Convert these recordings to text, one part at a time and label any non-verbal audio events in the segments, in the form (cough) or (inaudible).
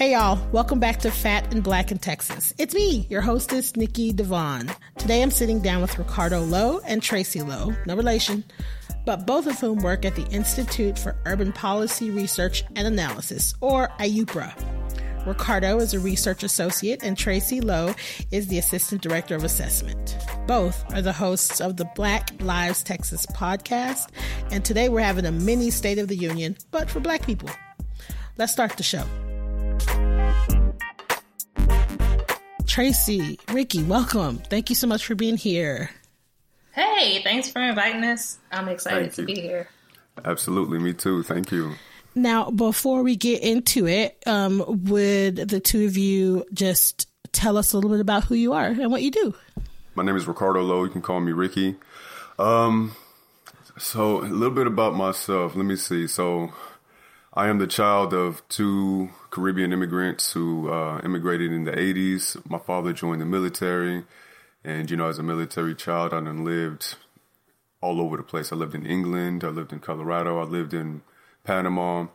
Hey y'all, welcome back to Fat and Black in Texas. It's me, your hostess, Nikki Devon. Today I'm sitting down with Ricardo Lowe and Tracy Lowe, no relation, but both of whom work at the Institute for Urban Policy Research and Analysis, or IUPRA. Ricardo is a research associate, and Tracy Lowe is the assistant director of assessment. Both are the hosts of the Black Lives Texas podcast, and today we're having a mini State of the Union, but for Black people. Let's start the show. Tracy, Ricky, welcome. Thank you so much for being here. Hey, thanks for inviting us. I'm excited to be here. Absolutely, me too. Thank you. Now, before we get into it, um, would the two of you just tell us a little bit about who you are and what you do? My name is Ricardo Lowe. You can call me Ricky. Um, so, a little bit about myself. Let me see. So, I am the child of two Caribbean immigrants who uh, immigrated in the 80s. My father joined the military. And, you know, as a military child, I lived all over the place. I lived in England. I lived in Colorado. I lived in Panama.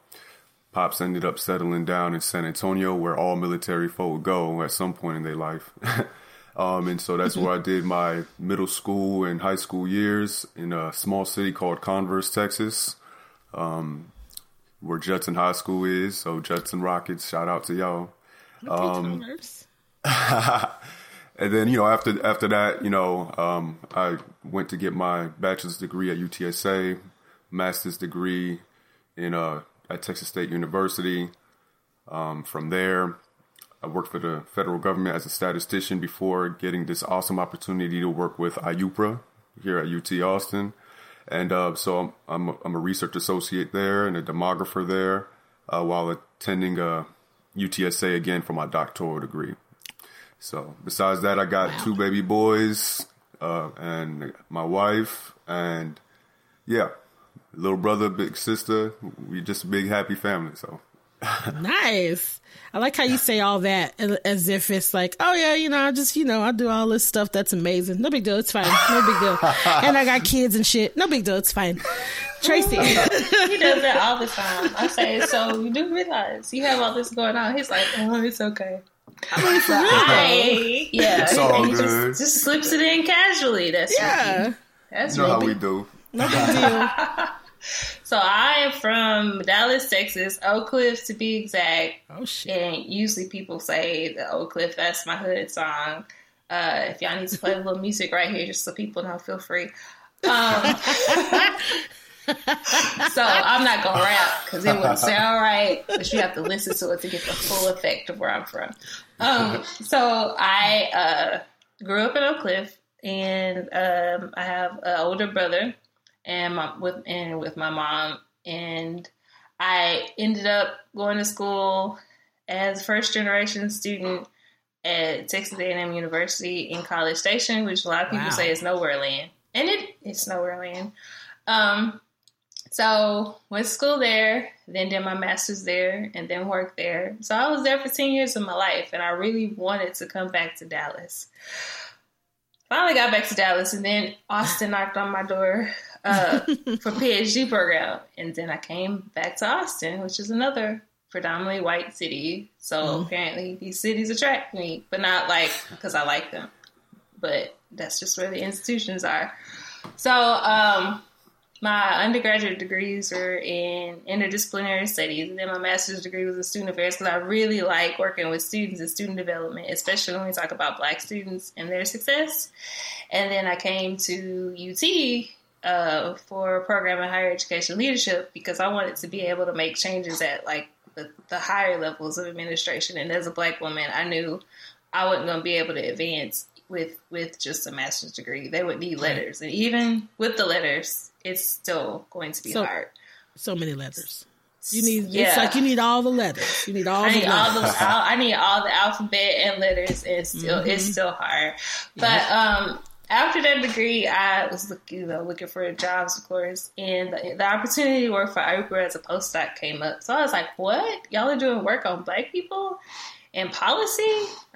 Pops ended up settling down in San Antonio, where all military folk go at some point in their life. (laughs) um, and so that's where I did my middle school and high school years in a small city called Converse, Texas. Um, where Judson High School is. So Judson Rockets, shout out to y'all. Um, (laughs) and then you know after after that, you know, um, I went to get my bachelor's degree at UTSA, master's degree in uh, at Texas State University. Um, from there, I worked for the federal government as a statistician before getting this awesome opportunity to work with IUPRA here at UT Austin. And uh, so I'm, I'm a, I'm, a research associate there and a demographer there uh, while attending uh, UTSA again for my doctoral degree. So besides that, I got wow. two baby boys uh, and my wife, and yeah, little brother, big sister. We just a big happy family. So nice. I like how you say all that as if it's like, oh yeah, you know, I just, you know, I do all this stuff that's amazing. No big deal. It's fine. No big deal. and I got kids and shit. No big deal. It's fine. Tracy. he does that all the time. I say, so you do realize you have all this going on. He's like, oh, it's okay. I'm like, I, yeah, it's all and he good. Just, just, slips it in casually. That's yeah. That's you know how we do. No big deal. (laughs) (laughs) So I am from Dallas, Texas, Oak Cliff to be exact. Oh shit! And usually people say the Oak Cliff. That's my hood song. Uh, if y'all need to play a little music right here, just so people know, feel free. Um, (laughs) so I'm not gonna rap because it wouldn't sound (laughs) right, but you have to listen to it to get the full effect of where I'm from. Um, so I uh, grew up in Oak Cliff, and um, I have an older brother and my with and with my mom and I ended up going to school as a first generation student at Texas A&M University in College Station, which a lot of people wow. say is nowhere land, and it it's nowhere land. Um, so went to school there, then did my master's there, and then worked there. So I was there for ten years of my life, and I really wanted to come back to Dallas. Finally got back to Dallas, and then Austin knocked on my door uh, (laughs) for PhD program, and then I came back to Austin, which is another predominantly white city. So mm. apparently these cities attract me, but not like because I like them, but that's just where the institutions are. So um, my undergraduate degrees were in interdisciplinary studies, and then my master's degree was in student affairs because I really like working with students and student development, especially when we talk about Black students and their success. And then I came to UT uh, for a program in higher education leadership because I wanted to be able to make changes at like the, the higher levels of administration. And as a black woman, I knew I wasn't going to be able to advance with with just a master's degree. They would need letters, and even with the letters, it's still going to be so, hard. So many letters. You need. Yeah. It's like you need all the letters. You need all. I the need letters. all the. I need all the alphabet and letters. And still, mm-hmm. it's still hard. But um, after that degree, I was looking, you know, looking for jobs, of course, and the, the opportunity to work for IUPRA as a postdoc came up. So I was like, "What? Y'all are doing work on Black people and policy?"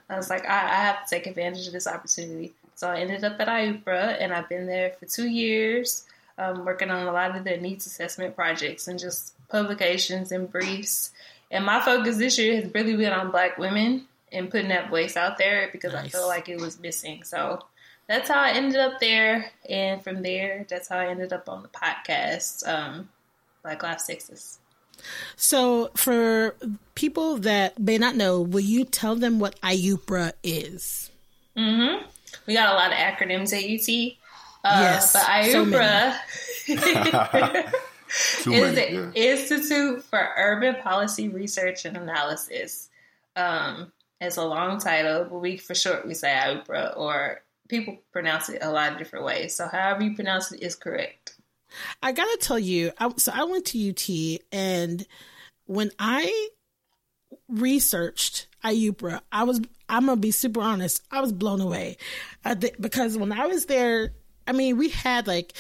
I was like, I, I have to take advantage of this opportunity." So I ended up at IUPRA, and I've been there for two years. um, working on a lot of their needs assessment projects and just publications and briefs. And my focus this year has really been on Black women and putting that voice out there because nice. I feel like it was missing. So that's how I ended up there, and from there, that's how I ended up on the podcast, um, Black Lives Texas. So, for people that may not know, will you tell them what IUPRA is? Mm-hmm. We got a lot of acronyms at UT. Uh, yes, but IUPRA so (laughs) is the yeah. Institute for Urban Policy Research and Analysis. Um, it's a long title, but we for short we say IUPRA, or people pronounce it a lot of different ways. So, however you pronounce it is correct. I gotta tell you, I, so I went to UT, and when I researched IUPRA, I was I'm gonna be super honest, I was blown away th- because when I was there, I mean, we had like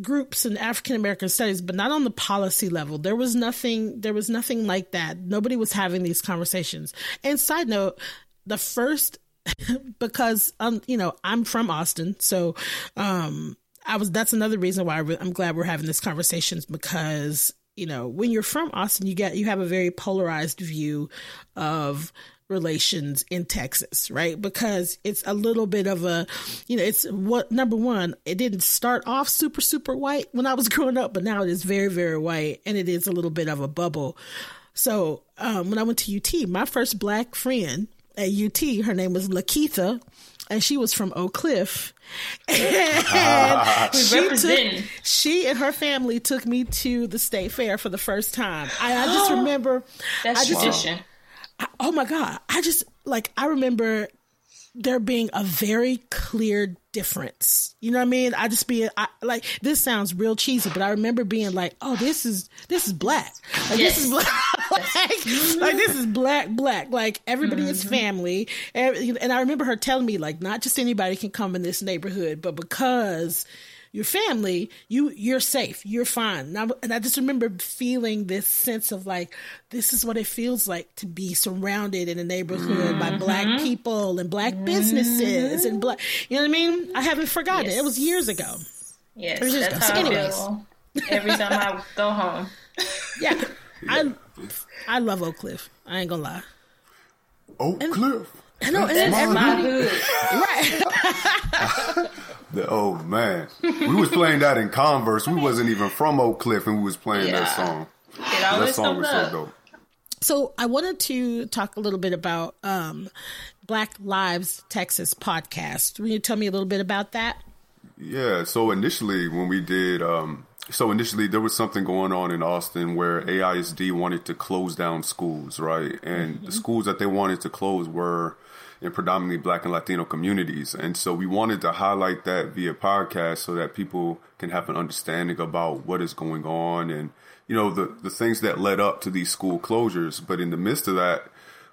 groups in African American studies, but not on the policy level. There was nothing. There was nothing like that. Nobody was having these conversations. And side note, the first (laughs) because um you know I'm from Austin, so um I was that's another reason why I'm glad we're having this conversation because you know when you're from Austin you get you have a very polarized view of relations in Texas, right? Because it's a little bit of a, you know, it's what number one, it didn't start off super, super white when I was (laughs) growing up, but now it is very, very white and it is a little bit of a bubble. So um, when I went to UT, my first black friend at UT, her name was Lakeitha, and she was from Oak Cliff. (laughs) And (laughs) she, took, she and her family took me to the state fair for the first time. I, I just (gasps) remember. That's I just, tradition. I, oh my god! I just like I remember there being a very clear difference. You know what I mean? I just be I, like this sounds real cheesy, but I remember being like, "Oh, this is this is black. Like yes. this is black. (laughs) (laughs) like, like, this is black black. Like everybody mm-hmm. is family." And, and I remember her telling me like, not just anybody can come in this neighborhood, but because your family, you you're safe, you're fine. And I, and I just remember feeling this sense of like, this is what it feels like to be surrounded in a neighborhood mm-hmm. by black people and black mm-hmm. businesses and black. You know what I mean? I haven't forgotten yes. it. It was years ago. Yes, years that's ago. how so anyways. I feel every time I go home. (laughs) Yeah, I I love Oak Cliff. I ain't gonna lie. Oak and, Cliff. I know, and that's my hood. Right. (laughs) The, oh man, we was playing that in Converse. We wasn't even from Oak Cliff, and we was playing yeah. that song. that song was up. so dope. So I wanted to talk a little bit about um, Black Lives Texas podcast. Will you tell me a little bit about that? Yeah. So initially, when we did, um, so initially there was something going on in Austin where AISD wanted to close down schools, right? And mm-hmm. the schools that they wanted to close were in predominantly black and Latino communities. And so we wanted to highlight that via podcast so that people can have an understanding about what is going on and, you know, the, the things that led up to these school closures. But in the midst of that,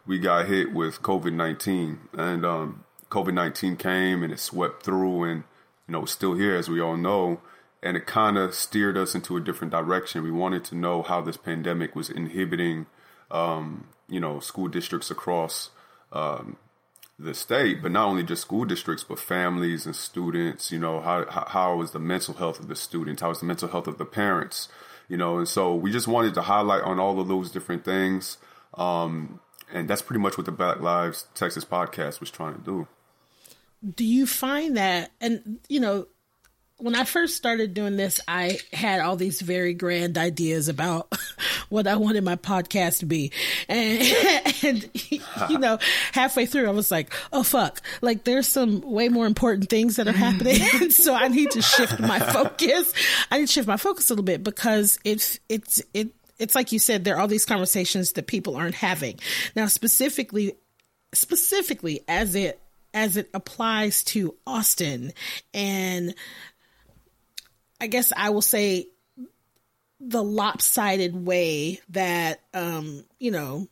we got hit with COVID 19. And um, COVID 19 came and it swept through and, you know, still here, as we all know. And it kind of steered us into a different direction. We wanted to know how this pandemic was inhibiting, um, you know, school districts across um, the state, but not only just school districts, but families and students. You know, how how is the mental health of the students? How is the mental health of the parents? You know, and so we just wanted to highlight on all of those different things, um, and that's pretty much what the Black Lives Texas podcast was trying to do. Do you find that, and you know, when I first started doing this, I had all these very grand ideas about (laughs) what I wanted my podcast to be. And, (laughs) and, you know, halfway through, I was like, oh, fuck. Like, there's some way more important things that are happening. (laughs) so I need to shift my focus. I need to shift my focus a little bit because it's, it's, it, it's like you said, there are all these conversations that people aren't having. Now, specifically, specifically as it as it applies to Austin and I guess I will say the lopsided way that um, you know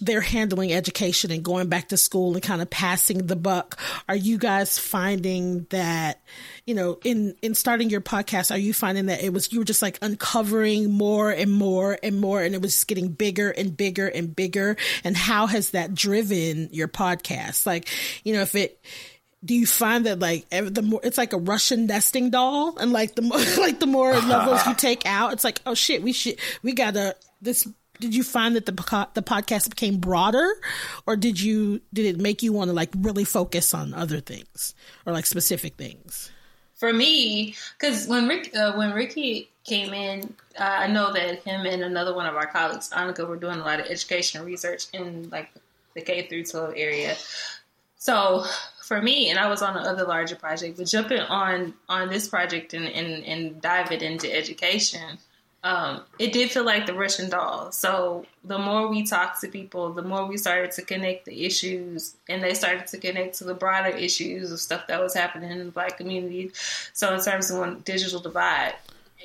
they're handling education and going back to school and kind of passing the buck. Are you guys finding that you know in in starting your podcast are you finding that it was you were just like uncovering more and more and more and it was getting bigger and bigger and bigger? And how has that driven your podcast? Like you know if it do you find that like every, the more it's like a Russian nesting doll, and like the more (laughs) like the more (laughs) levels you take out, it's like oh shit, we should we gotta this. Did you find that the the podcast became broader, or did you did it make you want to like really focus on other things or like specific things? For me, because when Rick uh, when Ricky came in, uh, I know that him and another one of our colleagues, Annika, were doing a lot of education research in like the K through 12 area. So for me, and I was on another larger project, but jumping on on this project and and, and diving into education, um, it did feel like the Russian doll. So the more we talked to people, the more we started to connect the issues, and they started to connect to the broader issues of stuff that was happening in the Black community. So in terms of one digital divide,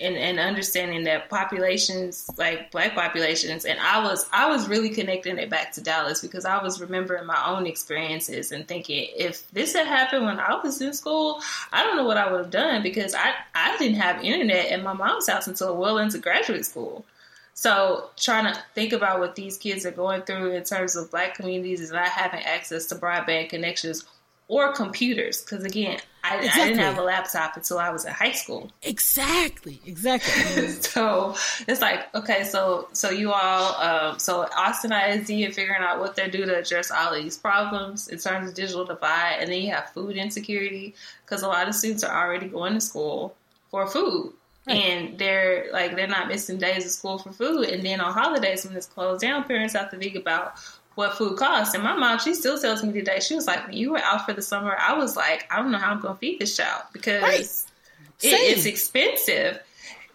and, and understanding that populations like black populations and I was I was really connecting it back to Dallas because I was remembering my own experiences and thinking if this had happened when I was in school, I don't know what I would have done because I, I didn't have internet at my mom's house until well into graduate school. So trying to think about what these kids are going through in terms of black communities is not having access to broadband connections or computers because again I, exactly. I, didn't have a laptop until i was in high school exactly exactly (laughs) so it's like okay so so you all um, so austin isd and figuring out what they're doing to address all of these problems in terms of digital divide and then you have food insecurity because a lot of students are already going to school for food Right. and they're like they're not missing days of school for food and then on holidays when it's closed down parents have to think about what food costs. And my mom, she still tells me today, she was like, when you were out for the summer, I was like, I don't know how I'm going to feed this child because right. it, it's expensive.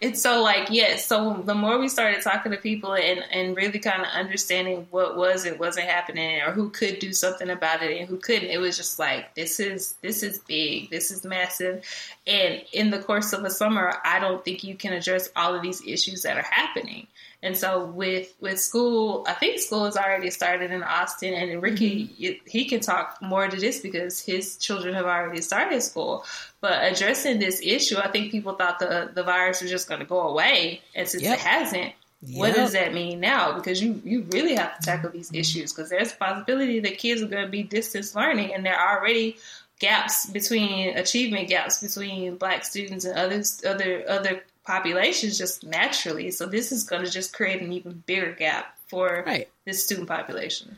It's so like, yes. So the more we started talking to people and, and really kind of understanding what was it wasn't happening or who could do something about it and who couldn't, it was just like, this is, this is big. This is massive. And in the course of a summer, I don't think you can address all of these issues that are happening. And so with with school, I think school has already started in Austin, and Ricky mm-hmm. he can talk more to this because his children have already started school. But addressing this issue, I think people thought the the virus was just going to go away, and since yep. it hasn't, Yep. What does that mean now? Because you you really have to tackle these issues because there's a possibility that kids are going to be distance learning, and there are already gaps between achievement gaps between Black students and others other other populations just naturally. So this is going to just create an even bigger gap for right. this student population.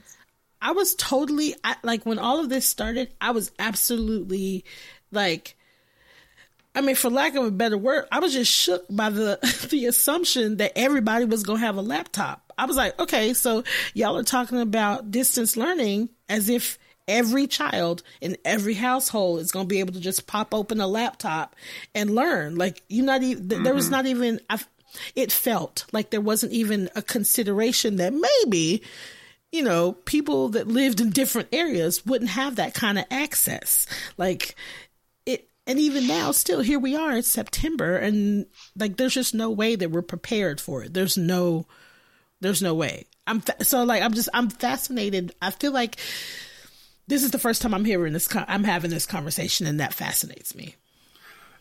I was totally I, like when all of this started, I was absolutely like I mean, for lack of a better word, I was just shook by the (laughs) the assumption that everybody was going to have a laptop. I was like, okay, so y'all are talking about distance learning as if every child in every household is going to be able to just pop open a laptop and learn. Like you're not even mm-hmm. there was mm-hmm. not even I, it felt like there wasn't even a consideration that maybe you know people that lived in different areas wouldn't have that kind of access. Like it and even now still here we are it's September and like there's just no way that we're prepared for it. There's no there's no way. I'm fa- so like I'm just I'm fascinated. I feel like this is the first time I'm hearing this. I'm having this conversation, and that fascinates me.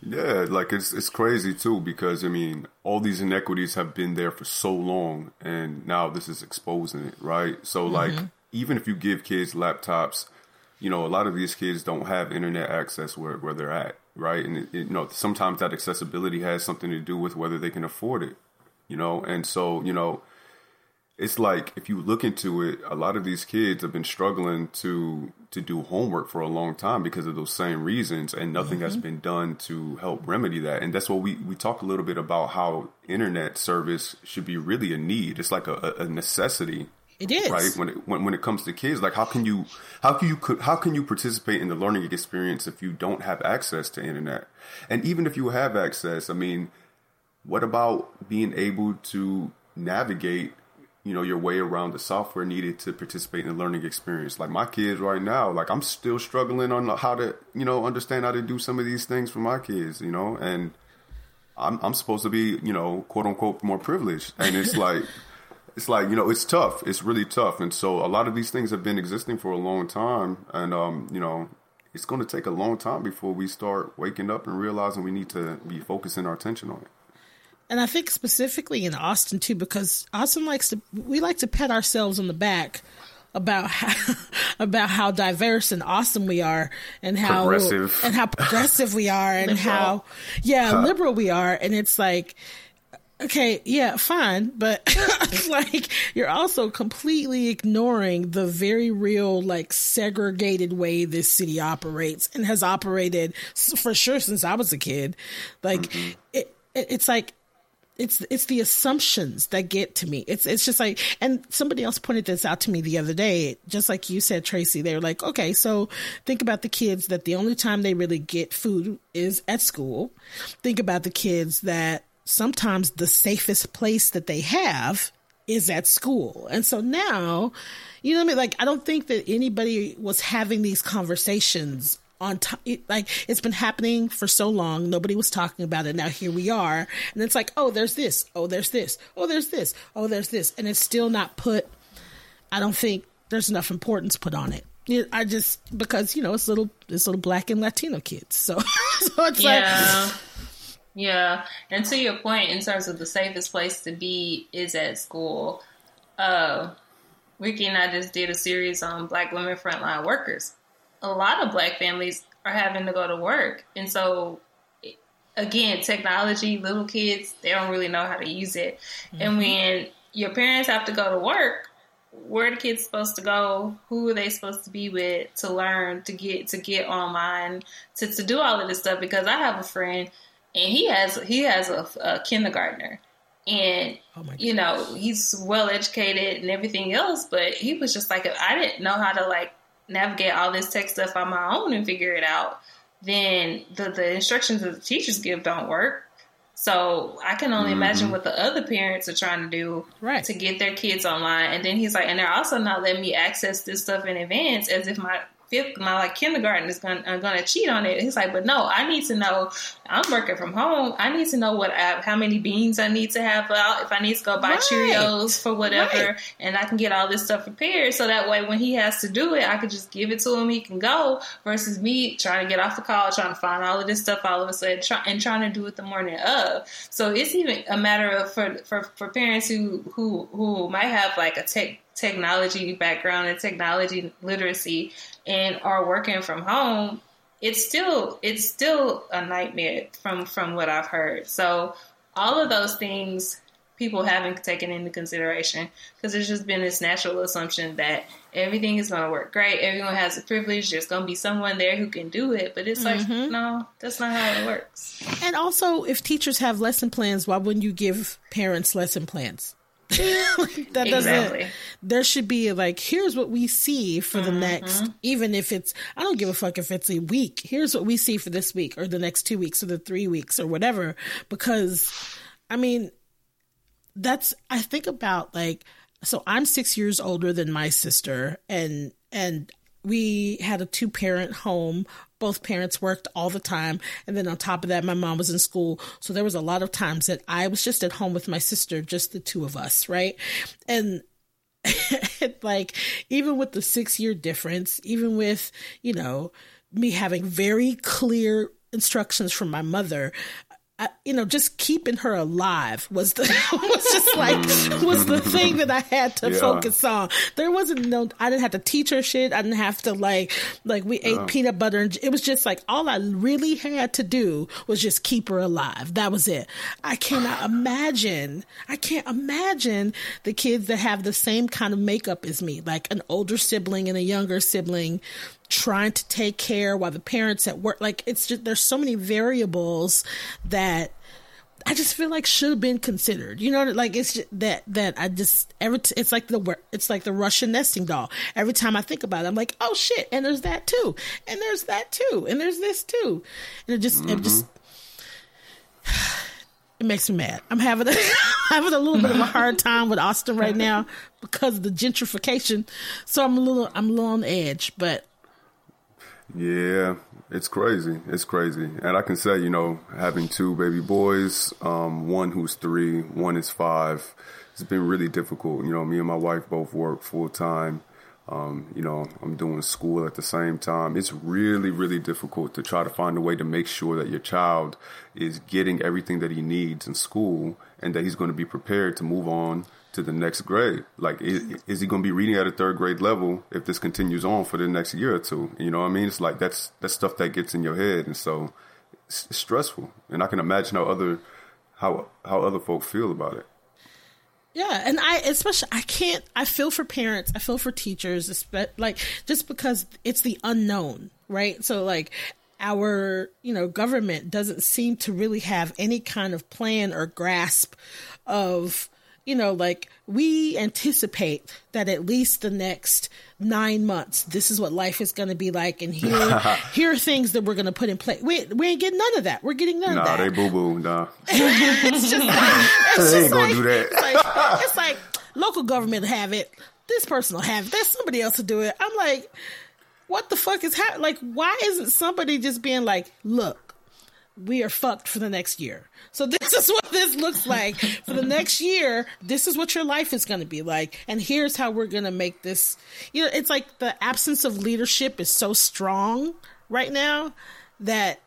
Yeah, like it's it's crazy too because I mean all these inequities have been there for so long, and now this is exposing it, right? So mm-hmm. like even if you give kids laptops, you know a lot of these kids don't have internet access where where they're at, right? And it, it, you know sometimes that accessibility has something to do with whether they can afford it, you know, and so you know it's like if you look into it, a lot of these kids have been struggling to to do homework for a long time because of those same reasons, and nothing mm-hmm. has been done to help remedy that. And that's what we we talk a little bit about how internet service should be really a need. It's like a, a necessity. It is right when it when, when it comes to kids. Like how can you how can you how can you participate in the learning experience if you don't have access to internet? And even if you have access, I mean, what about being able to navigate you know your way around the software needed to participate in the learning experience. Like my kids right now like i'm still struggling on how to you know understand how to do some of these things for my kids you know? And i'm, I'm supposed to be you know quote unquote more privileged. And it's (laughs) like it's like you know it's tough. It's really tough. And so a lot of these things have been existing for a long time. And um you know it's going to take a long time before we start waking up and realizing we need to be focusing our attention on it and I think specifically in Austin too, because Austin likes to we like to pat ourselves on the back about how, (laughs) about how diverse and awesome we are and how Progressive. and how progressive we are and Liberal. how yeah liberal we are and it's like okay yeah fine but (laughs) like you're also completely ignoring the very real like segregated way this city operates and has operated for sure since i was a kid like mm-hmm. it, it it's like it's it's the assumptions that get to me. It's it's just like and somebody else pointed this out to me the other day, just like you said, Tracy. They were like, okay, so think about the kids that the only time they really get food is at school. Think about the kids that sometimes the safest place that they have is at school. And so now, you know what I mean? Like I don't think that anybody was having these conversations on time. Like it's been happening for so long. Nobody was talking about it. Now here we are. And it's like, oh, there's this. Oh, there's this. Oh, there's this. Oh, there's this. And it's still not put, I don't think there's enough importance put on it. I just, because, you know, it's little, it's little black and Latino kids. So, (laughs) so it's like, Yeah. Yeah. And to your point, in terms of the safest place to be is at school, uh, Ricky and I just did a series on black women frontline workers. A lot of black families are having to go to work. And so, again, technology, little kids, they don't really know how to use it. And mm-hmm. when your parents have to go to work, where are the kids supposed to go? Who are they supposed to be with to learn to get to get online to, to do all of this stuff? Because I have a friend and he has he has a, a kindergartner and Oh you know he's well educated and everything else but he was just like if i didn't know how to like navigate all this tech stuff on my own and figure it out then the, the instructions that the teachers give don't work. So i can only imagine mm-hmm. what the other parents are trying to do Right. to get their kids online. And then he's like and they're also not letting me access this stuff in advance as if my fifth my like kindergarten is gonna are gonna cheat on it. He's like, but no, I need to know. I'm working from home. I need to know what I, how many beans I need to have out. If I need to go buy Right. Cheerios for whatever, Right. and I can get all this stuff prepared. So that way, when he has to do it, I could just give it to him. He can go. Versus me trying to get off the call, trying to find all of this stuff all of a sudden, try, and trying to do it the morning of. So it's even a matter of for for, for parents who who who might have like a tech technology background and technology literacy and are working from home it's still it's still a nightmare from from what i've heard. So all of those things people haven't taken into consideration because there's just been this natural assumption that everything is going to work great everyone has a privilege there's going to be someone there who can do it but it's like mm-hmm. no that's not how it works. And also, if teachers have lesson plans, why wouldn't you give parents lesson plans? (laughs) that doesn't. There should be like, here's what we see for the next, Mm-hmm. even if it's, I don't give a fuck if it's a week. Here's what we see for this week or the next two weeks or the three weeks or whatever. Because, I mean, that's I think about like so I'm 6 years older than my sister and and we had a two parent home both parents worked all the time. And then on top of that my mom was in school. So there was a lot of times that I was just at home with my sister just the two of us right? And (laughs) like even with the 6 year difference even with you know me having very clear instructions from my mother I, you know, just keeping her alive was the (laughs) was just like was the thing that I had to Yeah. focus on. There wasn't no, I didn't have to teach her shit. I didn't have to like like we ate peanut butter, and it was just like all I really had to do was just keep her alive. That was it. I cannot (sighs) imagine. I can't imagine the kids that have the same kind of makeup as me, like an older sibling and a younger sibling trying to take care while the parents at work like it's just there's so many variables that I just feel like should have been considered. You know, like it's just that that I just every t- it's like the it's like the Russian nesting doll. Every time I think about it, I'm like, oh shit, and there's that too, and there's that too, and there's this too, and it just it mm-hmm. just it makes me mad. I'm having a (laughs) having a little bit of a hard time with Austin right now because of the gentrification. So I'm a little I'm a little on the edge, but Yeah, it's crazy. It's crazy. And I can say, you know, having two baby boys, um, one who's three, one is five, it's been really difficult. You know, me and my wife both work full time. Um, you know, I'm doing school at the same time. It's really, really difficult to try to find a way to make sure that your child is getting everything that he needs in school and that he's going to be prepared to move on to the next grade. Like, is, is he going to be reading at a third grade level if this continues on for the next year or two? You know what I mean? It's like that's that's stuff that gets in your head, and so it's, stressful. And I can imagine how other how how other folk feel about it. Yeah, and I especially I can't I feel for parents, I feel for teachers, like just because it's the unknown, right? So like our, you know, government doesn't seem to really have any kind of plan or grasp of you know, like we anticipate that at least the next nine months, this is what life is going to be like, and here, (laughs) here are things that we're going to put in place. We, we ain't getting none of that. We're getting none nah, of that. Nah, they boo boo. Nah, it's just like it's they ain't gonna do that. It's like, it's like local government have it. This person will have it. There's somebody else to do it. I'm like, what the fuck is happening? Like, why isn't somebody just being like, look, we are fucked for the next year. So (laughs) this is what this looks like for the next year. This is what your life is going to be like, and here's how we're going to make this. You know, it's like the absence of leadership is so strong right now that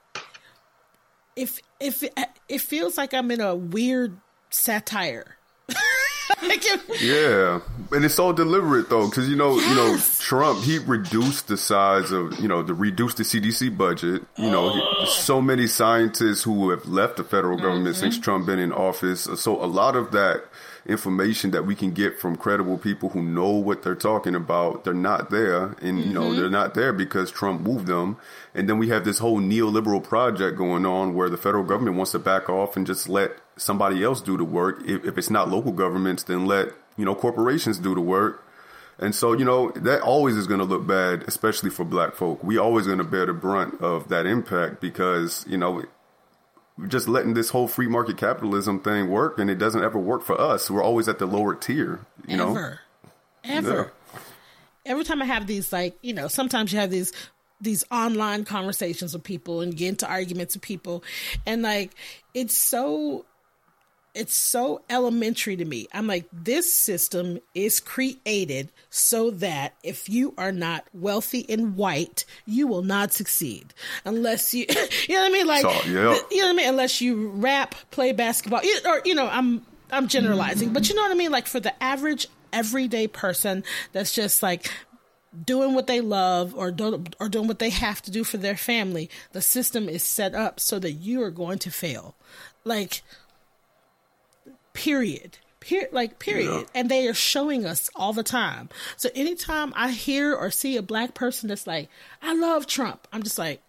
if if it feels like I'm in a weird satire. (laughs) (laughs) yeah, and it's all deliberate though, because you know, yes. you know, Trump he reduced the size of you know the reduced the CDC budget. You know, oh. so many scientists who have left the federal government mm-hmm. since Trump been in office. So a lot of that information that we can get from credible people who know what they're talking about, they're not there, and mm-hmm. you know, mm-hmm. they're not there because Trump moved them. And then we have this whole neoliberal project going on where the federal government wants to back off and just let somebody else do the work. If, if it's not local governments, then let, you know, corporations do the work. And so, you know, that always is going to look bad, especially for black folk. We always going to bear the brunt of that impact because, you know, just letting this whole free market capitalism thing work and it doesn't ever work for us. We're always at the lower tier, you ever. know? Ever. Yeah. Every time I have these, like, you know, sometimes you have these these online conversations with people and get into arguments with people and like it's so it's so elementary to me. I'm like, this system is created so that if you are not wealthy and white, you will not succeed unless you, (laughs) you know what I mean? Like, so, yeah. you know what I mean? Unless you rap, play basketball, or, you know, I'm, I'm generalizing, but you know what I mean? Like for the average everyday person that's just like doing what they love or do, or doing what they have to do for their family, the system is set up so that you are going to fail. Like, period. Per- like period. Yeah. and they are showing us all the time. So anytime i hear or see a black person that's like i love trump i'm just like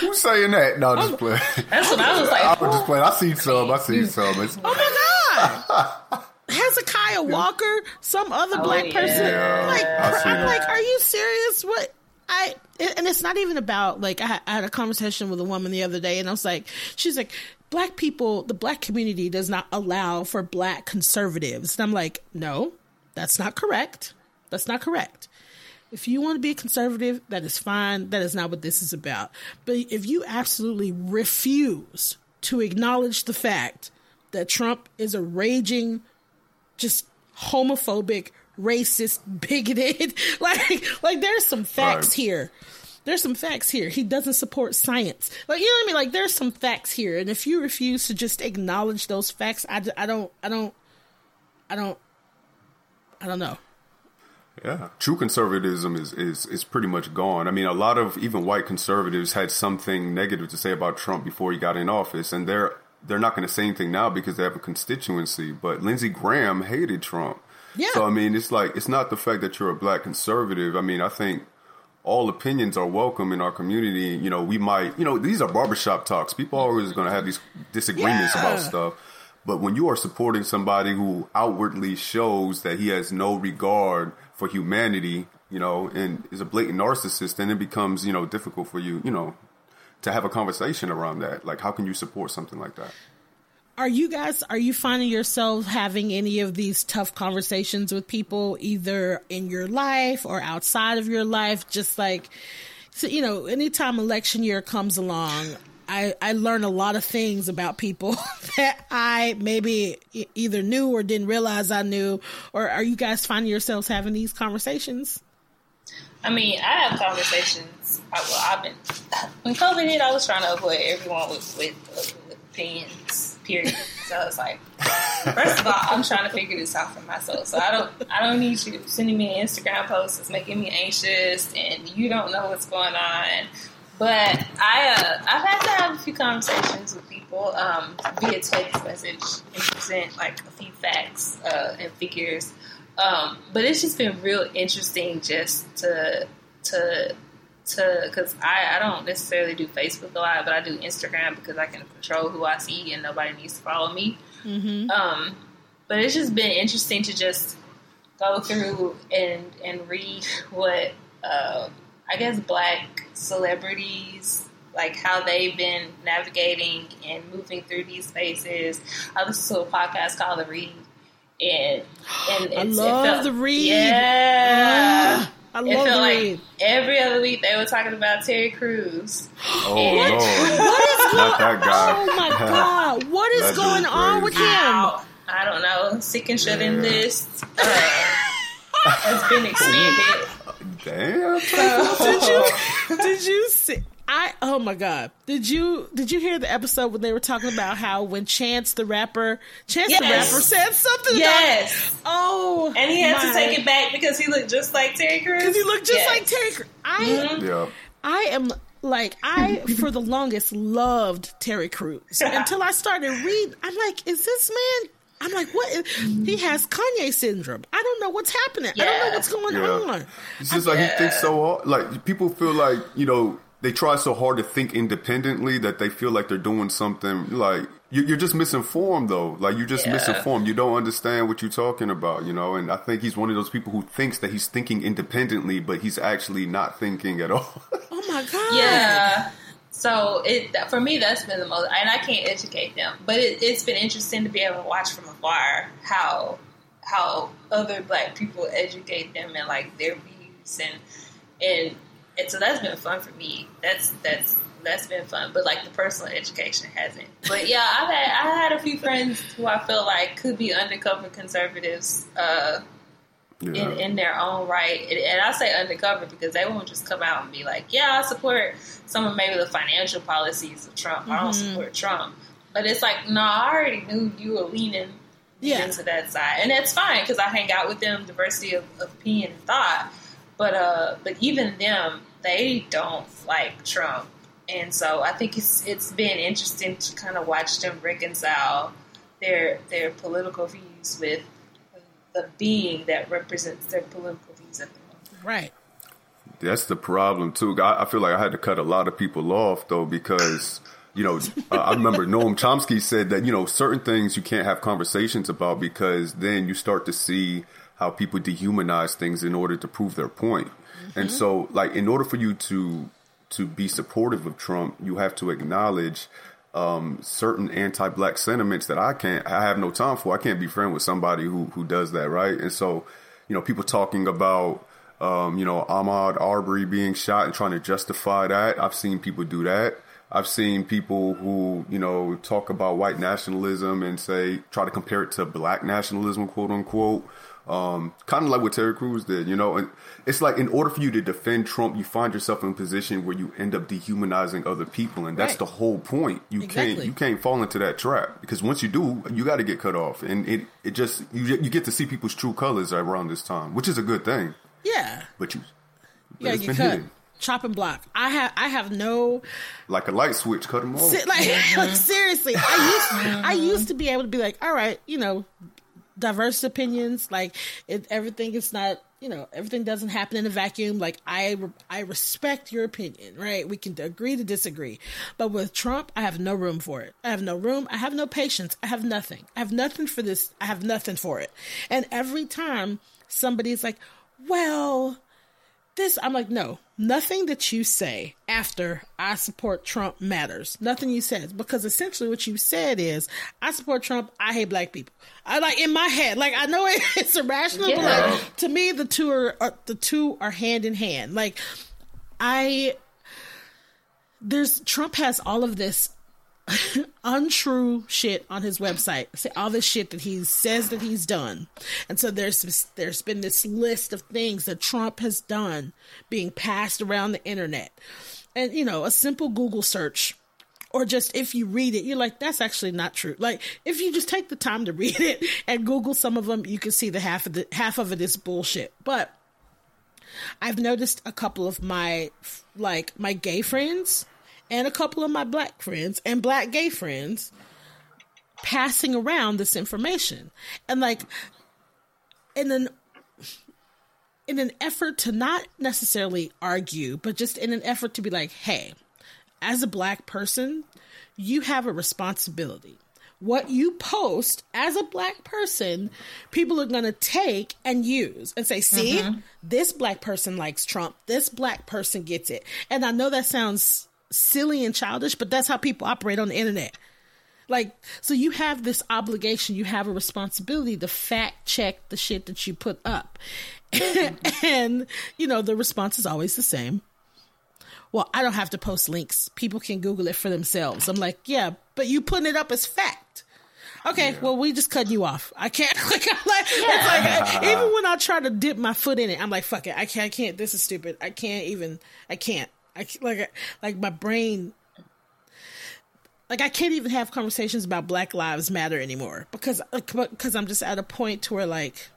who's saying that? No just oh, play that's what i was like. I was just playing. I see some i see mm. some. It's- oh my god. (laughs) Hezekiah walker some other oh, black yeah. person yeah, like i'm like are you serious? What? I and it's not even about like I, had a conversation with a woman the other day, and I was like, she's like, black people, the black community does not allow for black conservatives, and I'm like, no, that's not correct. That's not correct. If you want to be a conservative, that is fine. That is not what this is about. But if you absolutely refuse to acknowledge the fact that Trump is a raging, just homophobic, racist, bigoted. (laughs) like, like there's some facts right. here. There's some facts here. He doesn't support science. Like, you know what I mean? Like, there's some facts here. And if you refuse to just acknowledge those facts, I, I don't, I don't, I don't, I don't know. Yeah, true conservatism is, is is pretty much gone. I mean, a lot of even white conservatives had something negative to say about Trump before he got in office, and they're they're not going to say anything now because they have a constituency. But Lindsey Graham hated Trump. Yeah. So I mean, it's like it's not the fact that you're a black conservative. I mean, I think all opinions are welcome in our community. You know, we might, you know, these are barbershop talks. People are always going to have these disagreements yeah. about stuff. But when you are supporting somebody who outwardly shows that he has no regard for humanity, you know, and is a blatant narcissist, then it becomes, you know, difficult for you, you know, to have a conversation around that. Like, how can you support something like that? Are you guys are you finding yourself having any of these tough conversations with people either in your life or outside of your life just like so you know anytime election year comes along I, I learn a lot of things about people (laughs) that I maybe either knew or didn't realize I knew. Or are you guys finding yourselves having these conversations? I mean, I have conversations. I, well, I've been when COVID hit, I was trying to avoid everyone with with, with opinions period. So it's like, (laughs) first of all, I'm trying to figure this out for myself. So I don't, I don't need you sending me an Instagram post It's making me anxious, and you don't know what's going on. But I, uh, I've had to have a few conversations with people um, via text message and present like a few facts uh, and figures. Um, but it's just been real interesting just to to to because I, I don't necessarily do Facebook a lot, but I do Instagram because I can control who I see and nobody needs to follow me. Mm-hmm. Um, but it's just been interesting to just go through and and read what uh, I guess black celebrities like how they've been navigating and moving through these spaces. I listen to a podcast called The Read, and and (gasps) I love it felt, the read. Yeah. I It love felt like every other week they were talking about Terry Crews. Oh And- Lord, What is not that guy. Oh my (laughs) god! What is That's going just on with him? crazy. Ow. I don't know. Sick and shut in Yeah. list uh, (laughs) has been extended. Damn. Did you? (laughs) Did you see? I oh my god! Did you did you hear the episode when they were talking about how when Chance the rapper Chance the rapper said something? Yes. About, oh, And he had to take it back because he looked just like Terry Crews. because he looked just Yes. like Terry. Cr- I Mhm. Yeah. I am like I for the longest loved Terry Crews (laughs) until I started reading. I'm like, is this man? I'm like, what? Is, he has Kanye syndrome. I don't know what's happening. I don't know what's going Yeah. on. It's just like he thinks so hard. Like people feel like you know they try so hard to think independently that they feel like they're doing something. Like you- you're just misinformed though. Like you're just Yeah. misinformed. You don't understand what you're talking about. You know. And I think he's one of those people who thinks that he's thinking independently, but he's actually not thinking at all. (laughs) Oh my god. Yeah. So it for me that's been the most, and I can't educate them, but it, it's been interesting to be able to watch from afar how how other black people educate them and like their views and and and so that's been fun for me. That's that's that's been fun, but like the personal education hasn't. But yeah, I've had I had a few friends who I feel like could be undercover conservatives. Uh, Yeah. in, in their own right. And, and I say undercover because they won't just come out and be like, yeah, I support some of maybe the financial policies of Trump. I don't Mhm. support Trump. But it's like, no, I already knew you were leaning Yeah. into that side. And that's fine because I hang out with them, diversity of, of opinion and thought. But, uh, but even them, they don't like Trump. And so I think it's it's been interesting to kind of watch them reconcile their their political views with the being that represents their political views at the moment. Right. That's the problem too. I, I feel like I had to cut a lot of people off though because you know (laughs) uh, I remember Noam Chomsky said that you know certain things you can't have conversations about because then you start to see how people dehumanize things in order to prove their point. And so like in order for you to to be supportive of Trump, you have to acknowledge um, certain anti-black sentiments that I can't, I have no time for. I can't be friend with somebody who who does that, right? And so, you know, people talking about, um, you know, Ahmaud Arbery being shot and trying to justify that. I've seen people do that. I've seen people who, you know, talk about white nationalism and say try to compare it to black nationalism, quote unquote. Um, kind of like what Terry Crews did, you know. And it's like in order for you to defend Trump, you find yourself in a position where you end up dehumanizing other people, and that's Right. the whole point. You Exactly. can't you can't fall into that trap because once you do, you got to get cut off, and it it just you you get to see people's true colors around this time, which is a good thing. Yeah. But you, Yeah, You gotta get cut. hidden. Chop and block. I have I have no like a light switch, cut them off. si- like, like (laughs) seriously. I used I used to be able to be like, all right, you know, diverse opinions. Like it, everything is not you know everything doesn't happen in a vacuum. Like I I respect your opinion, right? We can agree to disagree. But with Trump, I have no room for it. I have no room. I have no patience. I have nothing. I have nothing for this. I have nothing for it. And every time somebody's like, well this I'm like, no, nothing that you say after I support Trump matters. Nothing you said because essentially what you said is I support Trump, I hate black people. I like in my head, like I know it, (laughs) it's irrational, but like to me the two are, are the two are hand in hand. Like I there's Trump has all of this (laughs) untrue shit on his website. All this shit that he says that he's done, and so there's there's been this list of things that Trump has done being passed around the internet, and you know a simple Google search or just if you read it, you're like, that's actually not true. Like if you just take the time to (laughs) read it and Google some of them, you can see the half of the half of it is bullshit. But I've noticed a couple of my like my gay friends and a couple of my black friends and black gay friends passing around this information. And like in an in an effort to not necessarily argue, but just in an effort to be like, hey, as a black person, you have a responsibility. What you post as a black person, people are going to take and use and say, see, mm-hmm. this black person likes Trump. This black person gets it. And I know that sounds silly and childish, but that's how people operate on the internet. Like, so you have this obligation, you have a responsibility to fact check the shit that you put up. (laughs) and, you know, the response is always the same well, I don't have to post links. People can Google it for themselves. I'm like, yeah, but you putting it up as fact. Okay, yeah. well, we just cut you off. I can't. (laughs) Like, I'm like, yeah. it's like even when I try to dip my foot in it, I'm like, fuck it. I can't. I can't. This is stupid. I can't even. I can't. I like like my brain. Like I can't even have conversations about Black Lives Matter anymore because because I'm just at a point to where like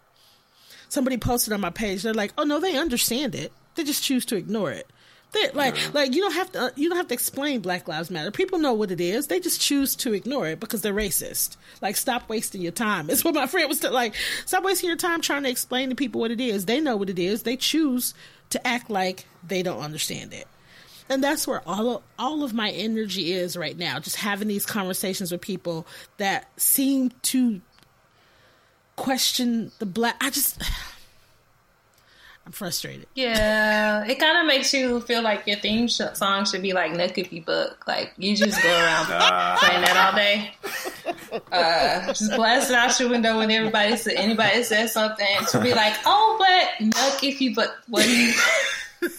somebody posted on my page. They're like, oh no, they understand it. They just choose to ignore it. they, Like, yeah. like you don't have to uh, you don't have to explain Black Lives Matter. People know what it is. They just choose to ignore it because they're racist. Like, stop wasting your time. It's (laughs) what my friend was like. Stop wasting your time trying to explain to people what it is. They know what it is. They choose to act like they don't understand it. And that's where all of, all of my energy is right now. Just having these conversations with people that seem to question the black. I just (sighs) I'm frustrated. Yeah, it kind of makes you feel like your theme sh- song should be like "Knuck If You Buck." Like you just go around (laughs) playing that all day, uh, just blasting out your window when everybody says anybody says something to be like, "Oh, but Knuck If You Buck." What do you?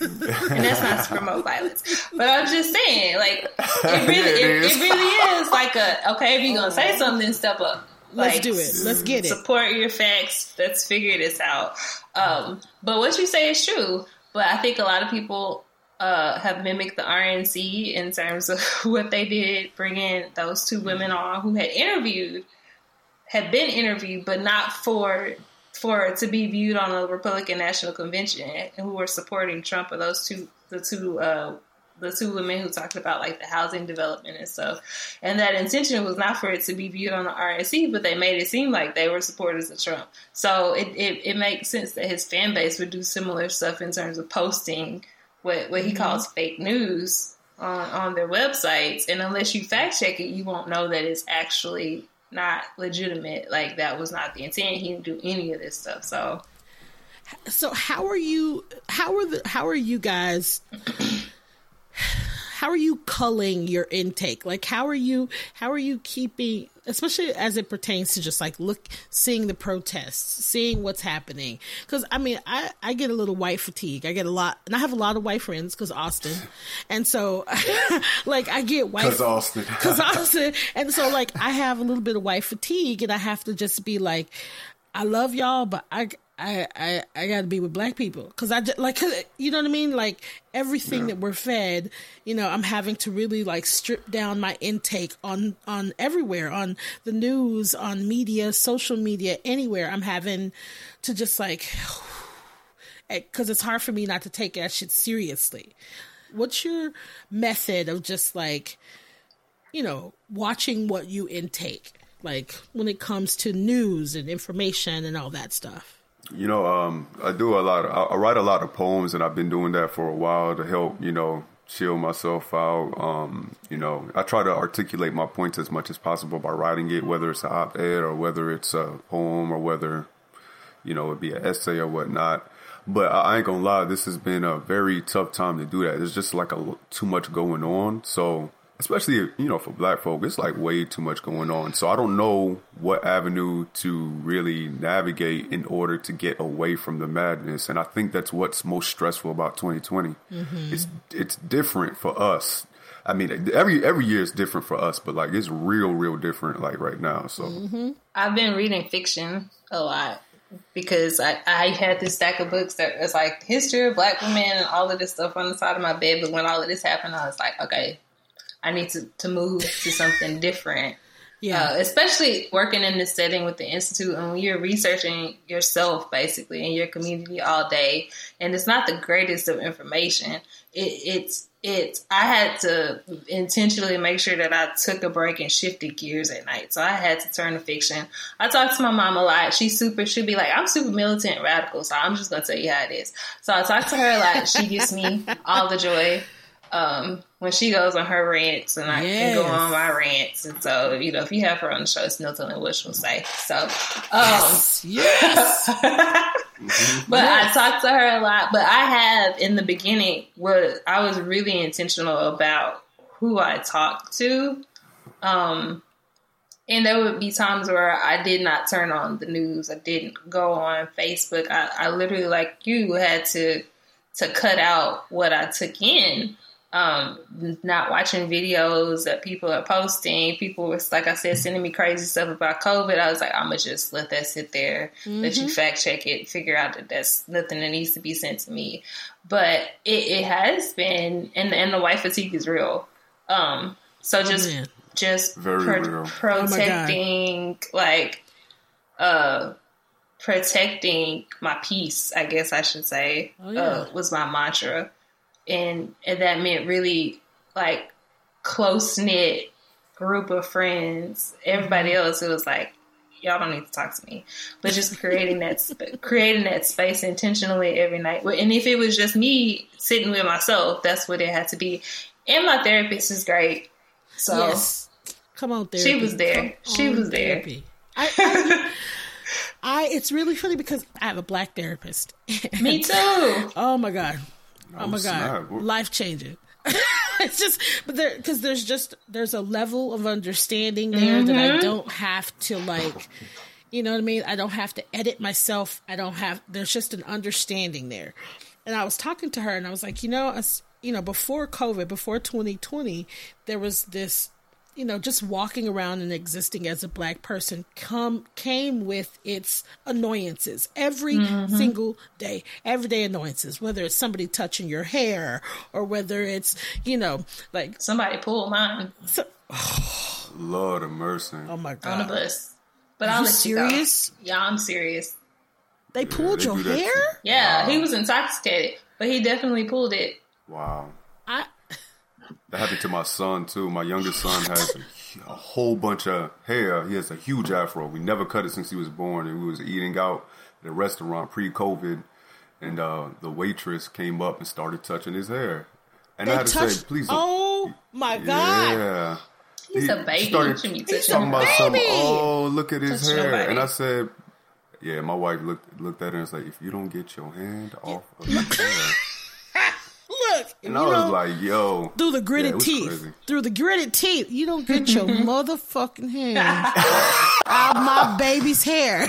And that's not to promote violence, but I'm just saying, like (laughs) it really, it, it really is like a okay. If you're gonna say something, step up. Let's do it. Let's get it. Support your facts. Let's figure this out. Um, but what you say is true. But I think a lot of people uh, have mimicked the RNC in terms of (laughs) what they did, bringing those two women on who had interviewed, had been interviewed, but not for for it to be viewed on a Republican National Convention, who were supporting Trump. Or those two, the two uh, the two women who talked about like the housing development and stuff. And that intention was not for it to be viewed on the RNC, but they made it seem like they were supporters of Trump. So it, it, it makes sense that his fan base would do similar stuff in terms of posting what, what he mm-hmm. calls fake news on, on their websites. And unless you fact check it, you won't know that it's actually not legitimate. Like that was not the intent. He didn't do any of this stuff. So so how are you how are the how are you guys how are you culling your intake? Like how are you how are you keeping especially as it pertains to just like look seeing the protests, seeing what's happening. Cuz I mean, I I get a little white fatigue. I get a lot and I have a lot of white friends cuz Austin. (laughs) And so (laughs) like I get white cuz Austin. (laughs) cuz Austin. And so like I have a little bit of white fatigue and I have to just be like I love y'all, but I I I, I got to be with black people because I just, like you know what I mean. Like everything yeah. that we're fed, you know, I'm having to really like strip down my intake on on everywhere on the news, on media, social media, anywhere. I'm having to just like (sighs) eh, because it's hard for me not to take that shit seriously. What's your method of just like you know watching what you intake? Like when it comes to news and information and all that stuff. You know, um, I do a lot. Of, I, write a lot of poems, and I've been doing that for a while to help. You know, chill myself out. Um, you know, I try to articulate my points as much as possible by writing it, whether it's an op-ed or whether it's a poem or whether, you know, it be an essay or whatnot. But I ain't gonna lie, this has been a very tough time to do that. There's just like a too much going on. So especially you know for black folk it's like way too much going on. So i don't know what avenue to really navigate in order to get away from the madness. And i think that's what's most stressful about 2020 mm-hmm. it's it's different for us. I mean every every year is different for us but like it's real real different like right now so. Mm-hmm. i've been reading fiction a lot because I, I had this stack of books that was like history of black women and all of this stuff on the side of my bed but when all of this happened i was like okay I need to, to move to something different. Yeah. Uh, especially working in this setting with the institute and when you're researching yourself basically in your community all day and it's not the greatest of information. It, it's it's i had to intentionally make sure that i took a break and shifted gears at night. So i had to turn to fiction. I talk to my mom a lot. She's super she'll be like i'm super militant radical so i'm just gonna tell you how it is. So i talk to her a lot. She gives me all the joy um, when she goes on her rants and I can go on my rants. And so, you know, if you have her on the show, it's no telling what she'll say. So, um, yes. (laughs) (laughs) but I talk to her a lot. But I have in the beginning was I was really intentional about who I talked to. Um, and there would be times where I did not turn on the news. I didn't go on Facebook. I, I literally, like you, had to to cut out what I took in. Um, not watching videos that people are posting. People was like I said, sending me crazy stuff about COVID. I was like, I'm gonna just let that sit there, let you fact check it, figure out that that's nothing that needs to be sent to me. But it, it has been, and and the white fatigue is real. Um, so just man. just Very pro- real. protecting like uh protecting my peace i guess i should say Oh, yeah. uh, was my mantra and and that meant really like close knit group of friends everybody Mm-hmm. else it was like y'all don't need to talk to me but just creating that sp- (laughs) creating that space intentionally every night and if it was just me sitting with myself that's what it had to be and my therapist is great so Yes. Come on, therapy. She was there. Come She was there. I, I, (laughs) I, it's really funny because I have a black therapist. Me (laughs) too. Oh my god. Oh, my god. Life changing. (laughs) it's just but there because there's just there's a level of understanding there that Mm-hmm. I don't have to like you know what I mean? I don't have to edit myself. I don't have there's just an understanding there. And I was talking to her and I was like, you know, as you know, before COVID, before 2020, there was this you know, just walking around and existing as a black person come came with its annoyances every mm-hmm. single day, everyday annoyances, whether it's somebody touching your hair or whether it's, you know, like Somebody pulled mine so, (sighs) Lord of mercy. oh my god. on the god. bus. But Are I'm you let you serious? Yeah, I'm serious. They pulled they your hair? Yeah, Wow. he was intoxicated, but he definitely pulled it. Wow. I That happened to my son too. My youngest son has a, a whole bunch of hair. He has a huge afro. We never cut it since he was born, and we was eating out at a restaurant pre-COVID, and uh, the waitress came up and started touching his hair, and I they had to say, "Please, Oh my god. yeah." He's He a baby. started You shouldn't be He's touching a talking about something. baby. Oh, look at his Touch hair, nobody. and I said, "Yeah." My wife looked looked at her and was like, "If you don't get your hand off of his hair," Look, and you I was know, like, "Yo." through the gritted it was teeth. crazy. Through the gritted teeth. You don't get your (laughs) motherfucking hands (laughs) out my baby's hair.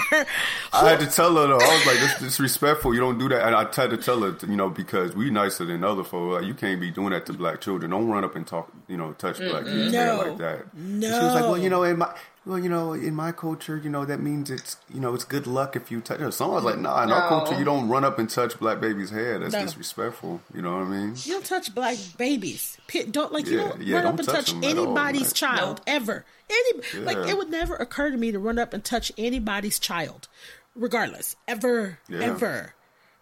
I had to tell her though. I was like, "That's disrespectful. You don't do that." And I tried to tell her, you know, because we nicer than other folks. Like, you can't be doing that to black children. Don't run up and talk, you know, touch black kids' hair No. like that. No. And she was like, "Well, you know, in my, well, you know, in my culture, you know, that means it's, you know, it's good luck if you touch." Her. So like, "Nah, in our culture, you don't run up and touch black baby's hair. That's No. disrespectful. You know what I mean?" You don't touch black babies. Don't like you don't yeah, run up don't and touch touch, them at all, anybody's right. child ever. Any like it would never occur to me to run up and touch anybody's child, regardless, ever, Yeah. ever,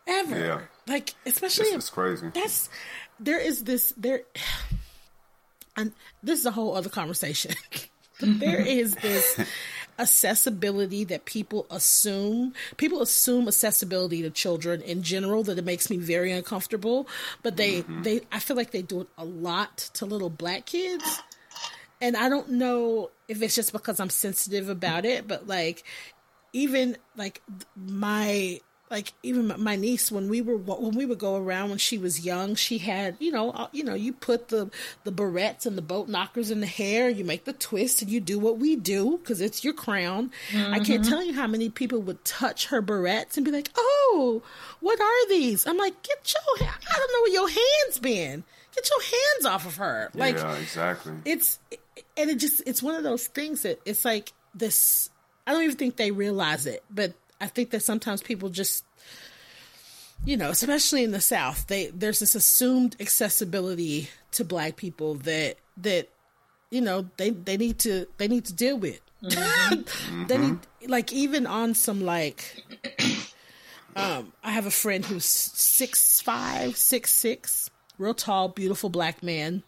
ever. Yeah. Like especially This if- is crazy. that's there is this there (sighs) and this is a whole other conversation but (laughs) there (laughs) is this accessibility that people assume people assume accessibility to children in general that it makes me very uncomfortable. But they mm-hmm. they i feel like they do it a lot to little black kids. And i don't know if it's just because i'm sensitive about it but like even like my like even my niece when we were when we would go around when she was young she had you know uh, you know you put the the barrettes and the boat knockers in the hair you make the twist and you do what we do because it's your crown. I can't tell you how many people would touch her barrettes and be like oh what are these? I'm like get your i don't know where your hands been. Get your hands off of her. Like yeah, exactly. it's and it just it's one of those things that it's like this i don't even think they realize it but i think that sometimes people just you know especially in the south they there's this assumed accessibility to black people that that you know they they need to they need to deal with. Mm-hmm. (laughs) they need like even on some like um I have a friend who's six five, six six, real tall, beautiful black man.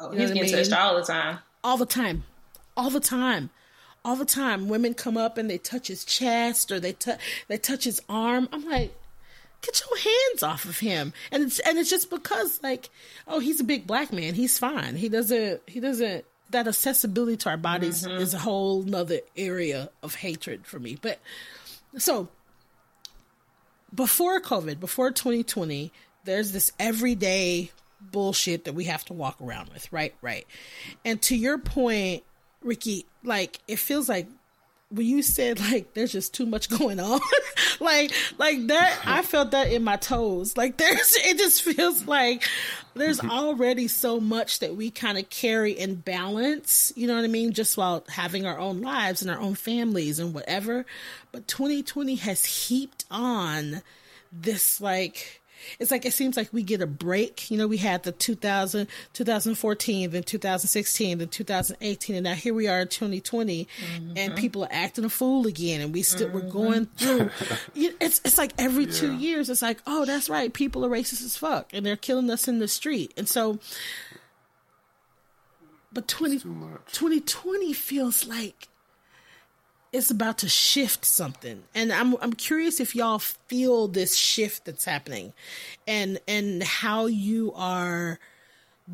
Oh, he's getting I mean? touched all the time. All the time. All the time. All the time. Women come up and they touch his chest or they touch they touch his arm. I'm like, get your hands off of him. And it's and it's just because like, oh, he's a big black man. He's fine. He doesn't he doesn't that accessibility to our bodies mm-hmm. is a whole nother area of hatred for me. But so before COVID, before 2020, there's this everyday bullshit that we have to walk around with, right? Right. And to your point, Ricky, like it feels like when you said like there's just too much (laughs) going on like like that i felt that in my toes like (laughs) there's it just feels like there's mm-hmm. already so much that we kind of carry in balance you know what i mean just while having our own lives and our own families and whatever but 2020 has heaped on this like it's like it seems like we get a break. You know, we had the 2000, 2014, then 2016, then 2018, and now here we are in 2020, mm-hmm. and people are acting a fool again, and we still mm-hmm. we're going through. (laughs) it's it's like every yeah. two years, it's like, oh, that's right, people are racist as fuck, and they're killing us in the street, and so. But 20, 2020 feels like it's about to shift something and i'm i'm curious if y'all feel this shift that's happening and and how you are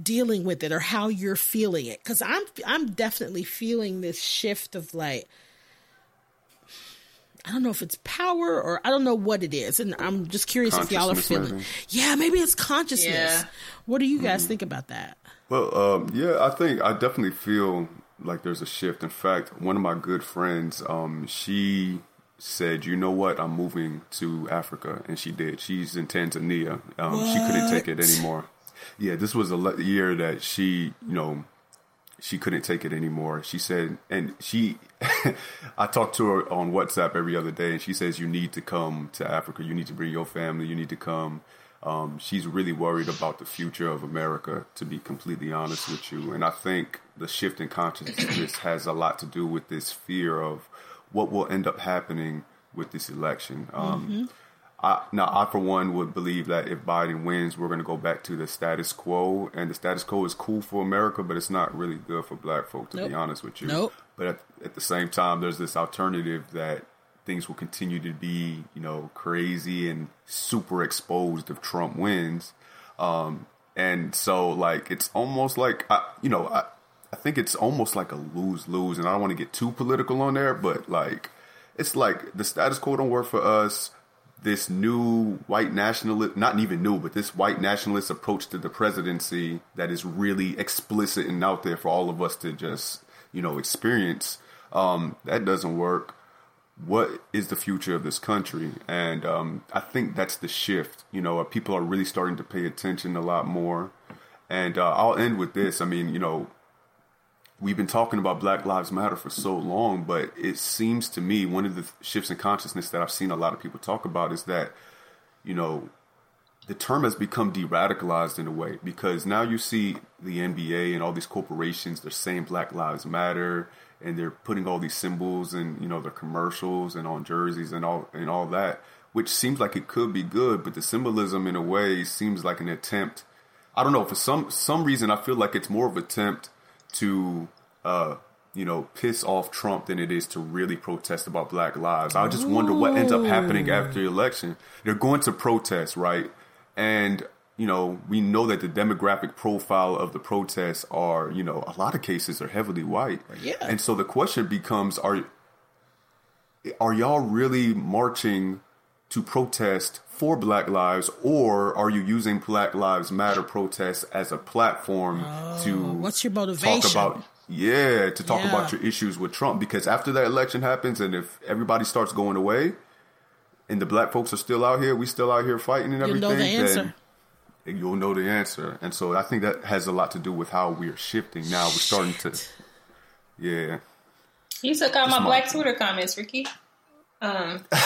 dealing with it or how you're feeling it cuz i'm i'm definitely feeling this shift of like I don't know if it's power or I don't know what it is, and I'm just curious if y'all are feeling. Maybe. Yeah, maybe it's consciousness. Yeah. What do you guys mm think about that? Well, um, yeah, I think I definitely feel like there's a shift. In fact, one of my good friends, um, she said, "You know what? I'm moving to Africa," and she did. She's in Tanzania. Um, she couldn't take it anymore. Yeah, this was a year that she, you know, she couldn't take it anymore. She said, and she, (laughs) I talked to her on WhatsApp every other day, and she says, "You need to come to Africa. You need to bring your family. You need to come." Um, she's really worried about the future of America, to be completely honest with you. And I think the shift in consciousness has a lot to do with this fear of what will end up happening with this election. Um, mm-hmm. I, now, I for one would believe that if Biden wins, we're going to go back to the status quo, and the status quo is cool for America, but it's not really good for Black folk, to nope. be honest with you. Nope. But at, at the same time, there's this alternative that things will continue to be, you know, crazy and super exposed if Trump wins. Um, and so, like, it's almost like, I, you know, I, I think it's almost like a lose lose. And I don't want to get too political on there, but like, it's like the status quo don't work for us. This new white nationalist, not even new, but this white nationalist approach to the presidency that is really explicit and out there for all of us to just, you know, experience. Um, that doesn't work what is the future of this country? And um, I think that's the shift. You know, people are really starting to pay attention a lot more. And uh, I'll end with this. I mean, you know, we've been talking about Black Lives Matter for so long, but it seems to me one of the shifts in consciousness that I've seen a lot of people talk about is that, you know, the term has become de-radicalized in a way because now you see the NBA and all these corporations they're saying Black Lives Matter and they're putting all these symbols and you know their commercials and on jerseys and all and all that, which seems like it could be good, but the symbolism in a way seems like an attempt. I don't know for some some reason I feel like it's more of an attempt to uh, you know piss off Trump than it is to really protest about Black lives. I just wonder what ends up happening after the election. They're going to protest, right? And you know, we know that the demographic profile of the protests are, you know, a lot of cases are heavily white. Yeah. And so the question becomes are are y'all really marching to protest for black lives or are you using black lives matter protests as a platform oh, to what's your motivation talk about yeah to talk yeah. about your issues with trump because after that election happens and if everybody starts going away and the black folks are still out here we still out here fighting and everything you know the answer you'll know the answer. And so I think that has a lot to do with how we're shifting now. We're starting to, yeah. You took out my, my black Twitter comments, Ricky. Um, (laughs) uh,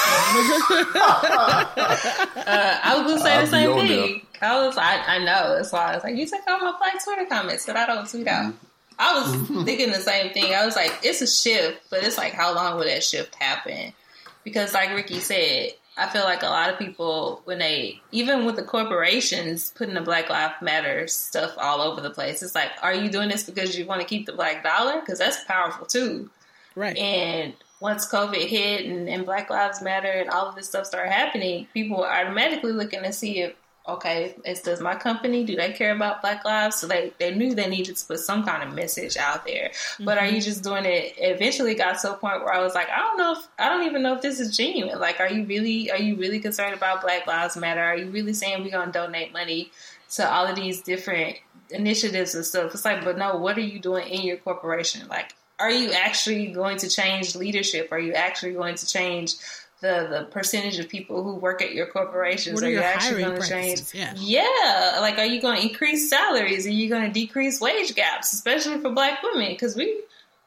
I was gonna say the same thing. I was, I, I know. That's why I was like, you took out my black Twitter comments that I don't tweet out. I was thinking the same thing. I was like, it's a shift, but it's like, how long will that shift happen? Because, like Ricky said, I feel like a lot of people, when they, even with the corporations putting the Black Lives Matter stuff all over the place, it's like, are you doing this because you want to keep the black dollar? Because that's powerful too. Right. And once COVID hit and, and Black Lives Matter and all of this stuff started happening, people are automatically looking to see if okay, it's does my company do they care about Black lives? So they they knew they needed to put some kind of message out there. Mm-hmm. But are you just doing it? Eventually, got to a point where I was like, I don't know if I don't even know if this is genuine. Like, are you really are you really concerned about Black Lives Matter? Are you really saying we're gonna donate money to all of these different initiatives and stuff? It's like, but no, what are you doing in your corporation? Like, are you actually going to change leadership? Are you actually going to change the the percentage of people who work at your corporations? What are, are you actually going to change? Yeah. Yeah, like are you going to increase salaries? Are you going to decrease wage gaps, especially for Black women? Because we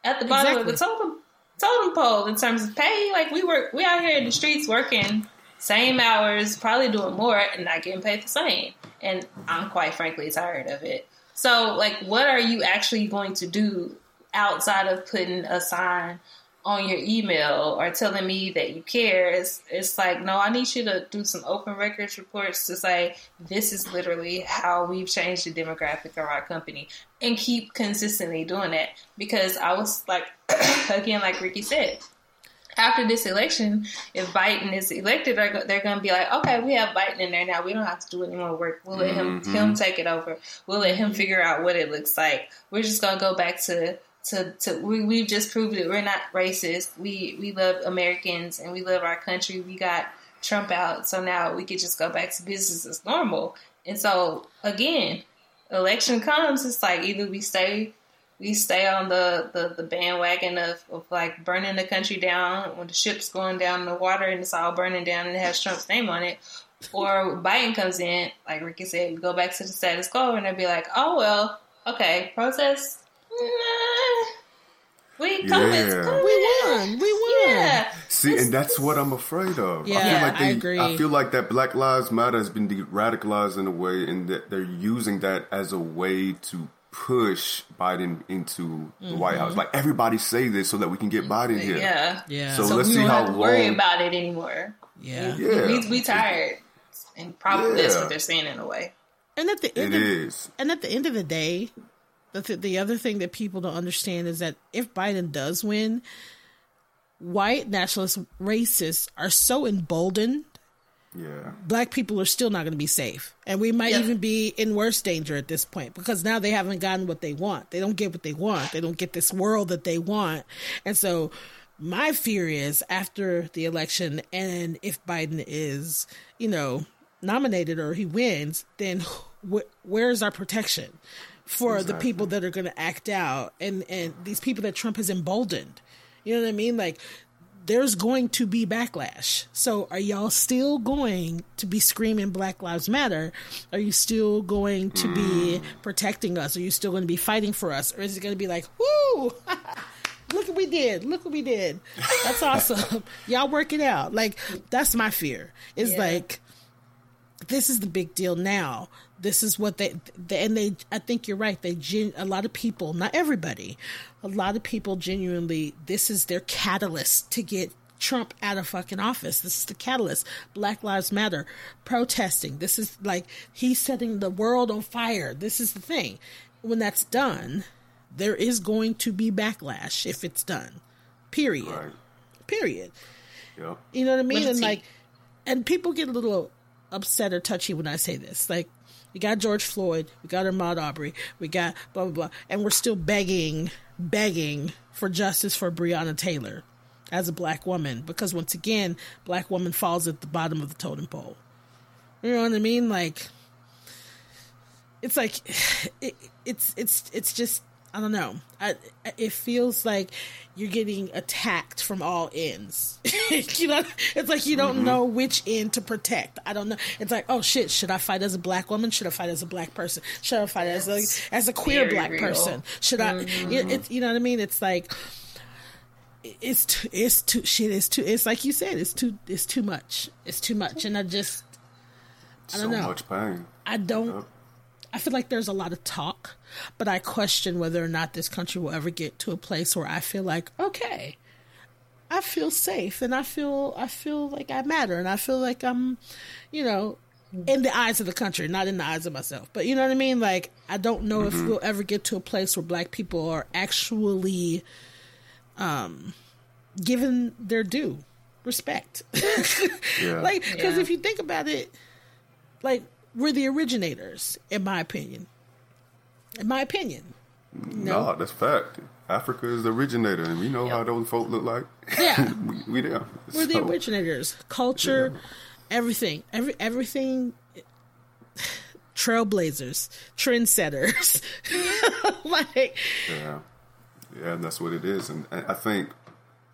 at the bottom of the totem totem pole in terms of pay. Like we work, we out here in the streets working same hours, probably doing more, and not getting paid the same. And I'm quite frankly tired of it. So, like, what are you actually going to do outside of putting a sign on your email or telling me that you care. It's, it's like, no, I need you to do some open records reports to say, this is literally how we've changed the demographic of our company and keep consistently doing that. Because I was like, (coughs) again, like Ricky said, after this election, if Biden is elected, they're going to be like, okay, we have Biden in there now. We don't have to do any more work. We'll let him Mhm. him take it over. We'll let him figure out what it looks like. We're just going to go back to to to we we've just proved it. we're not racist. We we love Americans and we love our country. We got Trump out, so now we could just go back to business as normal. And so again, election comes, it's like either we stay we stay on the, the, the bandwagon of, of like burning the country down when the ship's going down in the water and it's all burning down and it has Trump's name on it. Or Biden comes in, like Ricky said, go back to the status quo and they'll be like, oh, well, okay, protest. Nah, we come Yeah. come We won. We won. Yeah. See, and that's what I'm afraid of. I Yeah, feel like I agree. I feel like that Black Lives Matter has been de-radicalized in a way, and that they're using that as a way to push Biden into the White House. Like everybody say this so that we can get Biden here. Mm-hmm. Yeah. Yeah. So, So let's we see don't how have to worry about it anymore. Yeah. Yeah. We, we tired. And probably that's what they're saying in a way. And at the It end of, is. and at the end of the day, the th- the other thing that people don't understand is that if Biden does win, white nationalist racists are so emboldened Yeah. black people are still not going to be safe. And we might Yeah. even be in worse danger at this point because now they haven't gotten what they want. They don't get what they want. They don't get this world that they want. And so my fear is after the election and if Biden is, you know, nominated or he wins, then wh- where's our protection for the people that are going to act out and and these people that Trump has emboldened? You know what I mean? Like there's going to be backlash. So are y'all still going to be screaming Black Lives Matter? Are you still going to be mm. protecting us? Are you still going to be fighting for us? Or is it going to be like, woo, (laughs) look what we did. Look what we did. That's (laughs) awesome. y'all work it out. Like, that's my fear. Is Yeah. like, this is the big deal now. This is what they, they and they. I think you're right. They gen, a lot of people, not everybody, a lot of people genuinely. This is their catalyst to get Trump out of fucking office. This is the catalyst. Black Lives Matter, protesting. This is like he's setting the world on fire. This is the thing. When that's done, there is going to be backlash if it's done. Period. Right. Period. Yep. You know what I mean? And like, and people get a little upset or touchy when I say this. Like, we got George Floyd, we got Ahmaud Arbery, we got blah blah blah, and we're still begging, begging for justice for Breonna Taylor as a black woman because once again, black woman falls at the bottom of the totem pole. You know what I mean? Like, it's like, (sighs) it, it's it's it's just I don't know. I, it feels like you're getting attacked from all ends. (laughs) you know, it's like you don't mm-hmm. know which end to protect. I don't know. It's like, oh shit, should I fight as a black woman? Should I fight as a black person? Should I fight as a as a queer black real. person? Should I? It, mm-hmm. it's you know what I mean? It's like it's too, it's too shit. It's too. It's like you said. It's too. It's too much. It's too much, and I just I So don't know. much pain. I don't. Yep. I feel like there's a lot of talk, but I question whether or not this country will ever get to a place where I feel like, okay, I feel safe and I feel I feel like I matter and I feel like I'm, you know, in the eyes of the country, not in the eyes of myself. But you know what I mean? Like I don't know mm-hmm. if we'll ever get to a place where black people are actually um given their due respect. (laughs) yeah. Like cuz yeah. if you think about it, like we're the originators in my opinion. In my opinion. No, nah, that's fact. Africa is the originator, and we know yep. how those folk look like. Yeah, (laughs) we, we there. We're so, the originators. Culture, yeah. everything, every everything. Trailblazers, trendsetters, (laughs) like yeah, yeah, and that's what it is. And, and I think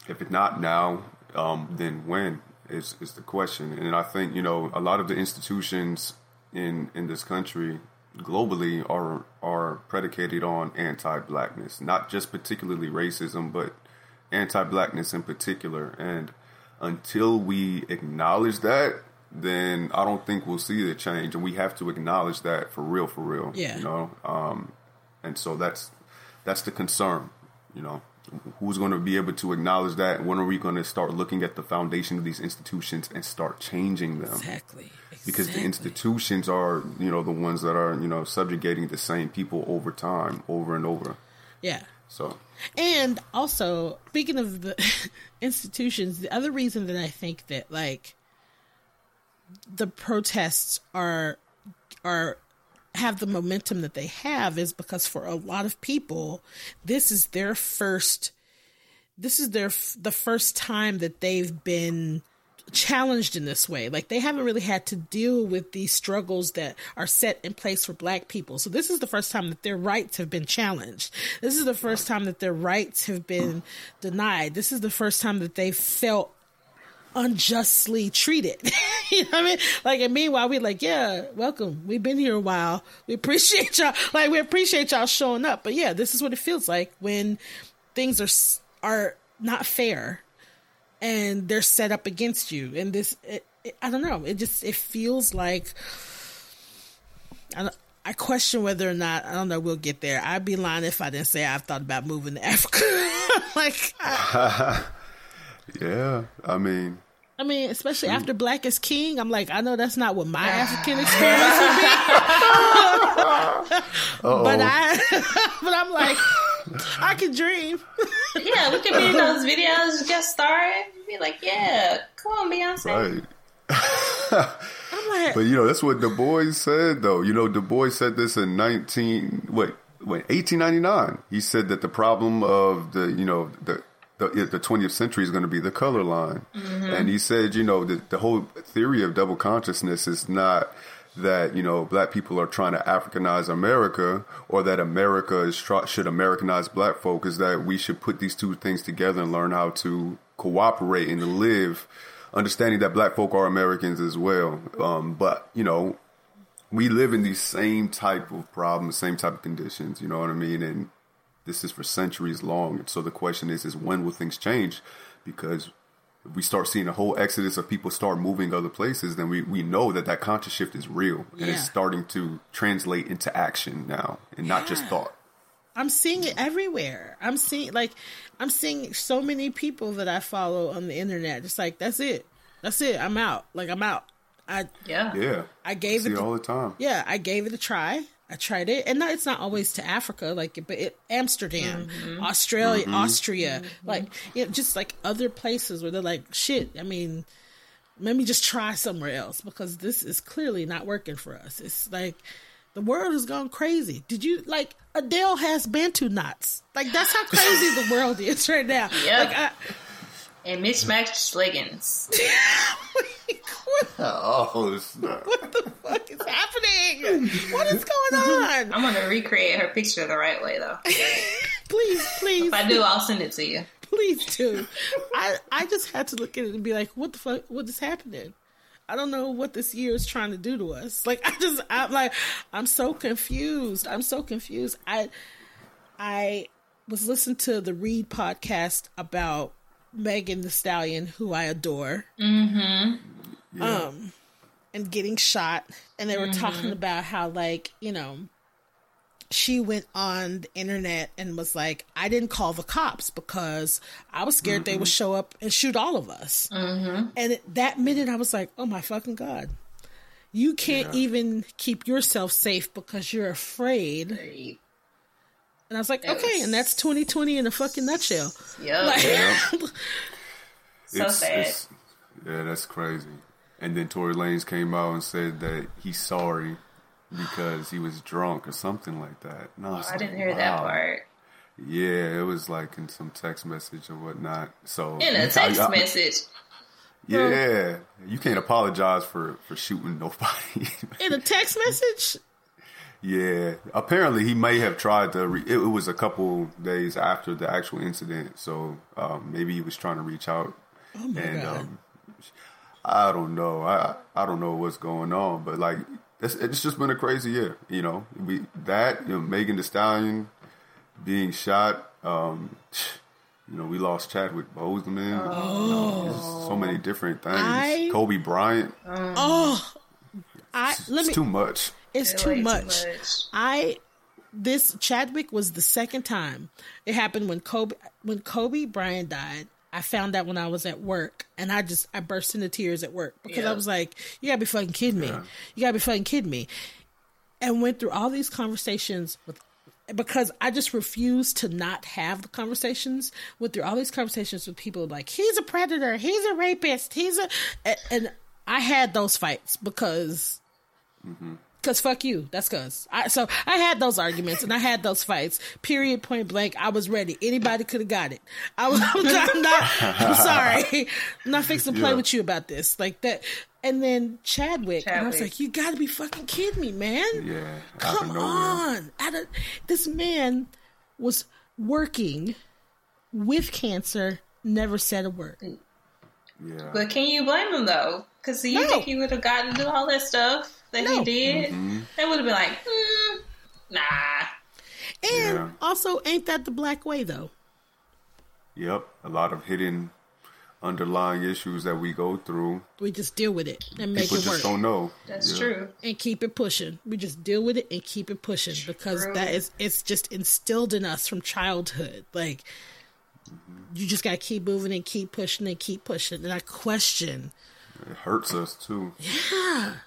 if it's not now, um, then when is is the question. And I think you know a lot of the institutions in in this country globally are are predicated on anti-blackness, not just particularly racism, but anti-blackness in particular. And until we acknowledge that, then I don't think we'll see the change. And we have to acknowledge that for real, for real. Yeah. You know. Um, and so that's that's the concern. You know who's going to be able to acknowledge that? When are we going to start looking at the foundation of these institutions and start changing them? Exactly. Exactly. Because the institutions are, you know, the ones that are, you know, subjugating the same people over time, over and over. Yeah. So. And also, speaking of the (laughs) institutions, the other reason that I think that like the protests are are have the momentum that they have is because for a lot of people, this is their first, this is their, the first time that they've been challenged in this way. Like they haven't really had to deal with these struggles that are set in place for black people. So this is the first time that their rights have been challenged. This is the first time that their rights have been denied. This is the first time that they felt unjustly treated. (laughs) you know what I mean? Like, and meanwhile, we're like, yeah, welcome. We've been here a while. We appreciate (laughs) y'all. Like, we appreciate y'all showing up. But yeah, this is what it feels like when things are are not fair and they're set up against you. And this, it, it, I don't know. It just it feels like. I, I question whether or not I don't know we'll get there. I'd be lying if I didn't say I've thought about moving to (laughs) Africa. (laughs) like, I, (laughs) Yeah, I mean. I mean, especially shoot. after Black is King, I'm like, I know that's not what my African experience would be. but I, but I'm like, (laughs) I can dream. (laughs) yeah, we could be in those videos just starring. Be like, yeah, come on, Beyonce. Right. (laughs) like, but you know, that's what Du Bois said, though. You know, Du Bois said this in 19, what, what, 1899. He said that the problem of the, you know, the the, the 20th century is going to be the color line. Mm-hmm. And he said, you know, the, the whole theory of double consciousness is not that you know black people are trying to Africanize America or that America is should Americanize black folk is that we should put these two things together and learn how to cooperate and live, understanding that black folk are Americans as well. Um, but you know, we live in these same type of problems, same type of conditions. You know what I mean? And this is for centuries long. So the question is, is when will things change? Because we start seeing a whole exodus of people start moving other places, then we, we know that that conscious shift is real and yeah. it's starting to translate into action now and not just thought. I'm seeing it everywhere. I'm seeing like I'm seeing so many people that I follow on the internet. Just like that's it, that's it. I'm out. Like I'm out. I yeah yeah. I gave I it the, all the time. Yeah, I gave it a try. I tried it, and it's not always to Africa, like but it, Amsterdam, mm-hmm. Australia, mm-hmm. Austria, mm-hmm. like you know, just like other places where they're like, shit. I mean, let me just try somewhere else because this is clearly not working for us. It's like the world has gone crazy. Did you like Adele has Bantu knots? Like that's how crazy the world is right now. (laughs) Yeah. Like, I, and mismatched leggings. (laughs) oh, snap. What the fuck is happening? What is going on? I'm gonna recreate her picture the right way though. (laughs) please, please. If I do, I'll send it to you. Please do. I I just had to look at it and be like, what the fuck? What is happening? I don't know what this year is trying to do to us. (laughs) Like I just I'm like I'm so confused. I'm so confused. I I was listening to the Read podcast about Megan Thee Stallion, who I adore. Mm-hmm. Yeah. Um, and getting shot, and they were Mm-hmm. talking about how like you know she went on the internet and was like, I didn't call the cops because I was scared they would show up and shoot all of us. Mm-hmm. And that minute, I was like, oh my fucking God. You can't even keep yourself safe because you're afraid. Right. And I was like, It okay, was- and that's 2020 in a fucking nutshell. Yep. Like, Yeah. (laughs) so sad. yeah, that's crazy. And then Tory Lanez came out and said that he's sorry because he was drunk or something like that. No, I oh, didn't hear that part. Yeah, it was like in some text message or whatnot. So In a text I- I- message. Yeah, you can't apologize for for shooting nobody. (laughs) in a text message? Yeah, apparently he may have tried to. Re- it, it was a couple days after the actual incident, so um, maybe he was trying to reach out. Oh my and God. um, I don't know. I I don't know what's going on, but like it's, it's just been a crazy year. You know, we that you know Megan Thee Stallion being shot. Um, you know, we lost Chadwick Boseman. Oh. so many different things. I- Kobe Bryant. Oh, I let It's me. too much. It's Way too too much. much. I this Chadwick was the second time it happened when Kobe when Kobe Bryant died. I found out when I was at work, and I just I burst into tears at work because I was like, "You gotta be fucking kidding me! You gotta be fucking kidding me!" And went through all these conversations with because I just refused to not have the conversations. Went through all these conversations with people like he's a predator, he's a rapist, he's a and, and I had those fights because mm-hmm. Cause fuck you. That's cause. I, so I had those arguments and I had those fights. Period. Point blank. I was ready. Anybody could have got it. I was. (laughs) I'm not. I'm, not, I'm sorry. I'm not fixing to play Yeah. with you about this. Like that. And then Chadwick, and I was like, "You got to be fucking kidding me, man! Yeah, Come on! Out of, this man was working with cancer. Never said a word. Yeah, But can you blame him though? Because you No. think he would have gotten to do all that stuff that No. he did? Mm-hmm. They would have been like, mm, nah. And Yeah. also, ain't that the black way though? yep. A lot of hidden underlying issues that we go through. We just deal with it and make People it work. just don't know. That's Yeah. true. and keep it pushing. We just deal with it and keep it pushing because that is it's just instilled in us from childhood. Like you just gotta keep moving and keep pushing and keep pushing. And I question, It hurts us too. yeah,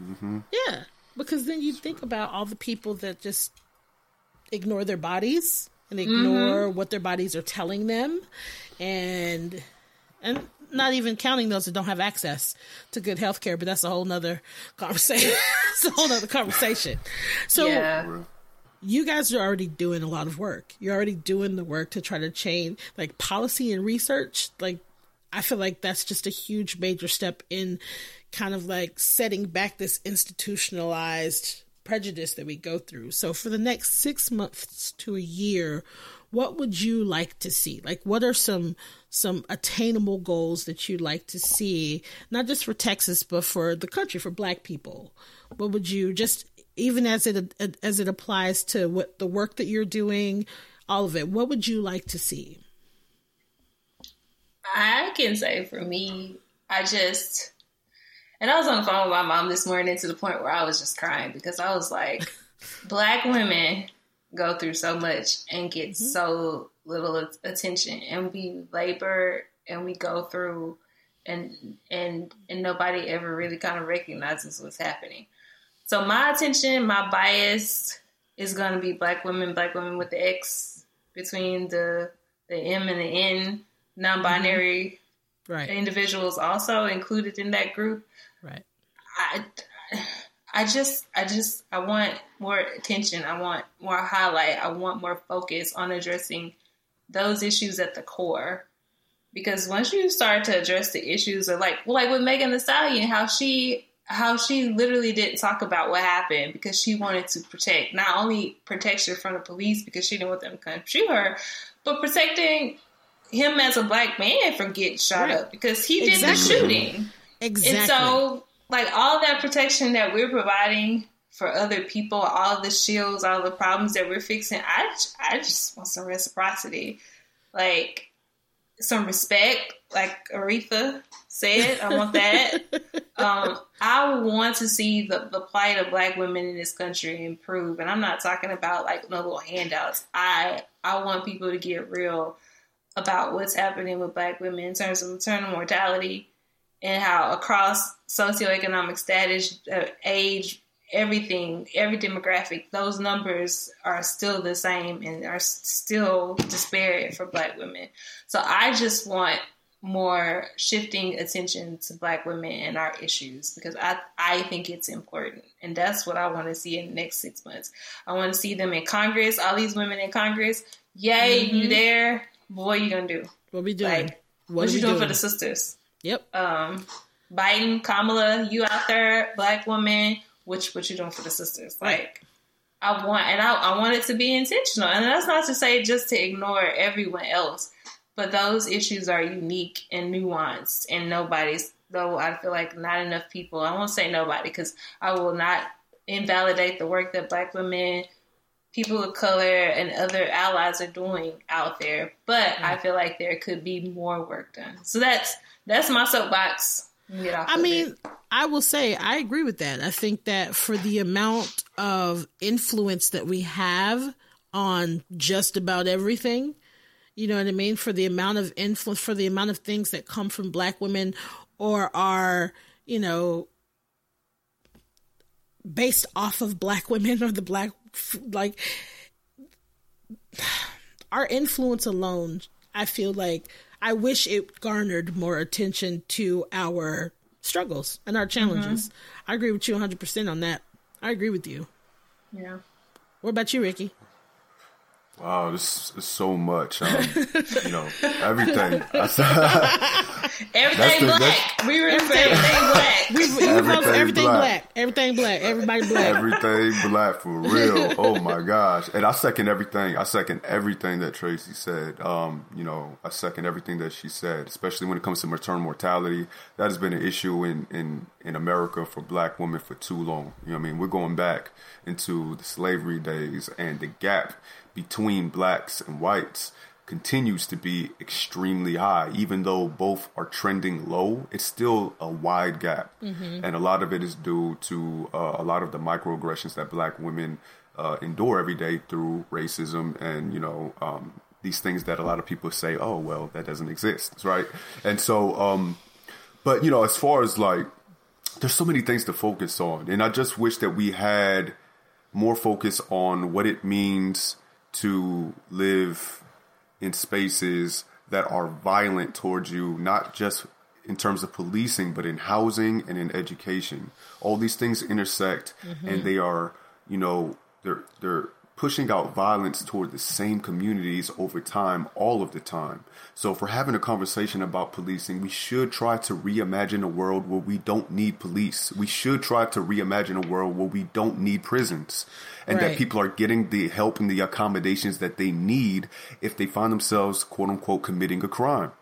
Mm-hmm. because then you think about all the people that just ignore their bodies and ignore mm-hmm. what their bodies are telling them, and and not even counting those that don't have access to good health care. But that's a whole nother conversation. (laughs) it's a whole nother conversation. So yeah. you guys are already doing a lot of work. You're already doing the work to try to change like policy and research. Like I feel like that's just a huge major step in kind of like setting back this institutionalized prejudice that we go through. So for the next 6 months to a year, what would you like to see? Like what are some some attainable goals that you'd like to see not just for Texas but for the country for black people? What would you just even as it as it applies to what the work that you're doing, all of it. What would you like to see? I can say for me, I just, and I was on the phone with my mom this morning to the point where I was just crying because I was like, (laughs) black women go through so much and get mm-hmm. so little attention, and we labor and we go through, and and and nobody ever really kind of recognizes what's happening. So my attention, my bias is going to be black women, black women with the X between the the M and the N, mm-hmm. non-binary Right. individuals also included in that group. Right. I, I just, I just, I want more attention. I want more highlight. I want more focus on addressing those issues at the core. Because once you start to address the issues of like, well, like with Megan Thee Stallion, how she, how she literally didn't talk about what happened because she wanted to protect not only protection from the police because she didn't want them to come shoot her, but protecting him as a black man from getting shot Right. up because he did Exactly. the shooting. Exactly. And so, like all that protection that we're providing for other people, all the shields, all the problems that we're fixing, I, I just want some reciprocity, like some respect, like Aretha said. I want that. (laughs) um, I want to see the, the plight of black women in this country improve. And I'm not talking about like no little handouts. I I want people to get real about what's happening with black women in terms of maternal mortality and how across socioeconomic status, uh, age, everything, every demographic, those numbers are still the same and are still disparate for black women. So I just want more shifting attention to black women and our issues because I, I think it's important. And that's what I want to see in the next six months. I want to see them in Congress, all these women in Congress. Yay, mm-hmm. you there. What are you gonna do? What we doing? Like, what, what you doing, doing for the sisters? Yep. Um, Biden, Kamala, you out there, black woman, which what you doing for the sisters? Like, I want, and I, I want it to be intentional. And that's not to say just to ignore everyone else, but those issues are unique and nuanced, and nobody's. Though I feel like not enough people. I won't say nobody because I will not invalidate the work that Black women, people of color, and other allies are doing out there. But I feel like there could be more work done. So that's that's my soapbox. I mean, it. I will say I agree with that. I think that for the amount of influence that we have on just about everything, you know what I mean? For the amount of influence, for the amount of things that come from black women or are, you know, based off of black women or the black, like, our influence alone, I feel like I wish it garnered more attention to our struggles and our challenges. Mm-hmm. I agree with you 100% on that. I agree with you. Yeah. What about you, Ricky? Wow, this is so much. Um, you know, (laughs) everything. (laughs) everything the, black. We were everything black. We, we everything, everything black. black. Everything black. Everybody black. Everything black for real. (laughs) Oh my gosh! And I second everything. I second everything that Tracy said. Um, you know, I second everything that she said, especially when it comes to maternal mortality. That has been an issue in in in America for black women for too long. You know, what I mean, we're going back into the slavery days and the gap between blacks and whites continues to be extremely high. Even though both are trending low, it's still a wide gap. Mm-hmm. And a lot of it is due to uh, a lot of the microaggressions that black women uh, endure every day through racism and, you know, um, these things that a lot of people say, oh, well, that doesn't exist, right? And so, um, but, you know, as far as like, there's so many things to focus on. And I just wish that we had more focus on what it means to live in spaces that are violent towards you, not just in terms of policing, but in housing and in education. All these things intersect, mm-hmm. and they are, you know, they're they're pushing out violence toward the same communities over time, all of the time. So, if we're having a conversation about policing, we should try to reimagine a world where we don't need police. We should try to reimagine a world where we don't need prisons and right. that people are getting the help and the accommodations that they need if they find themselves, quote unquote, committing a crime.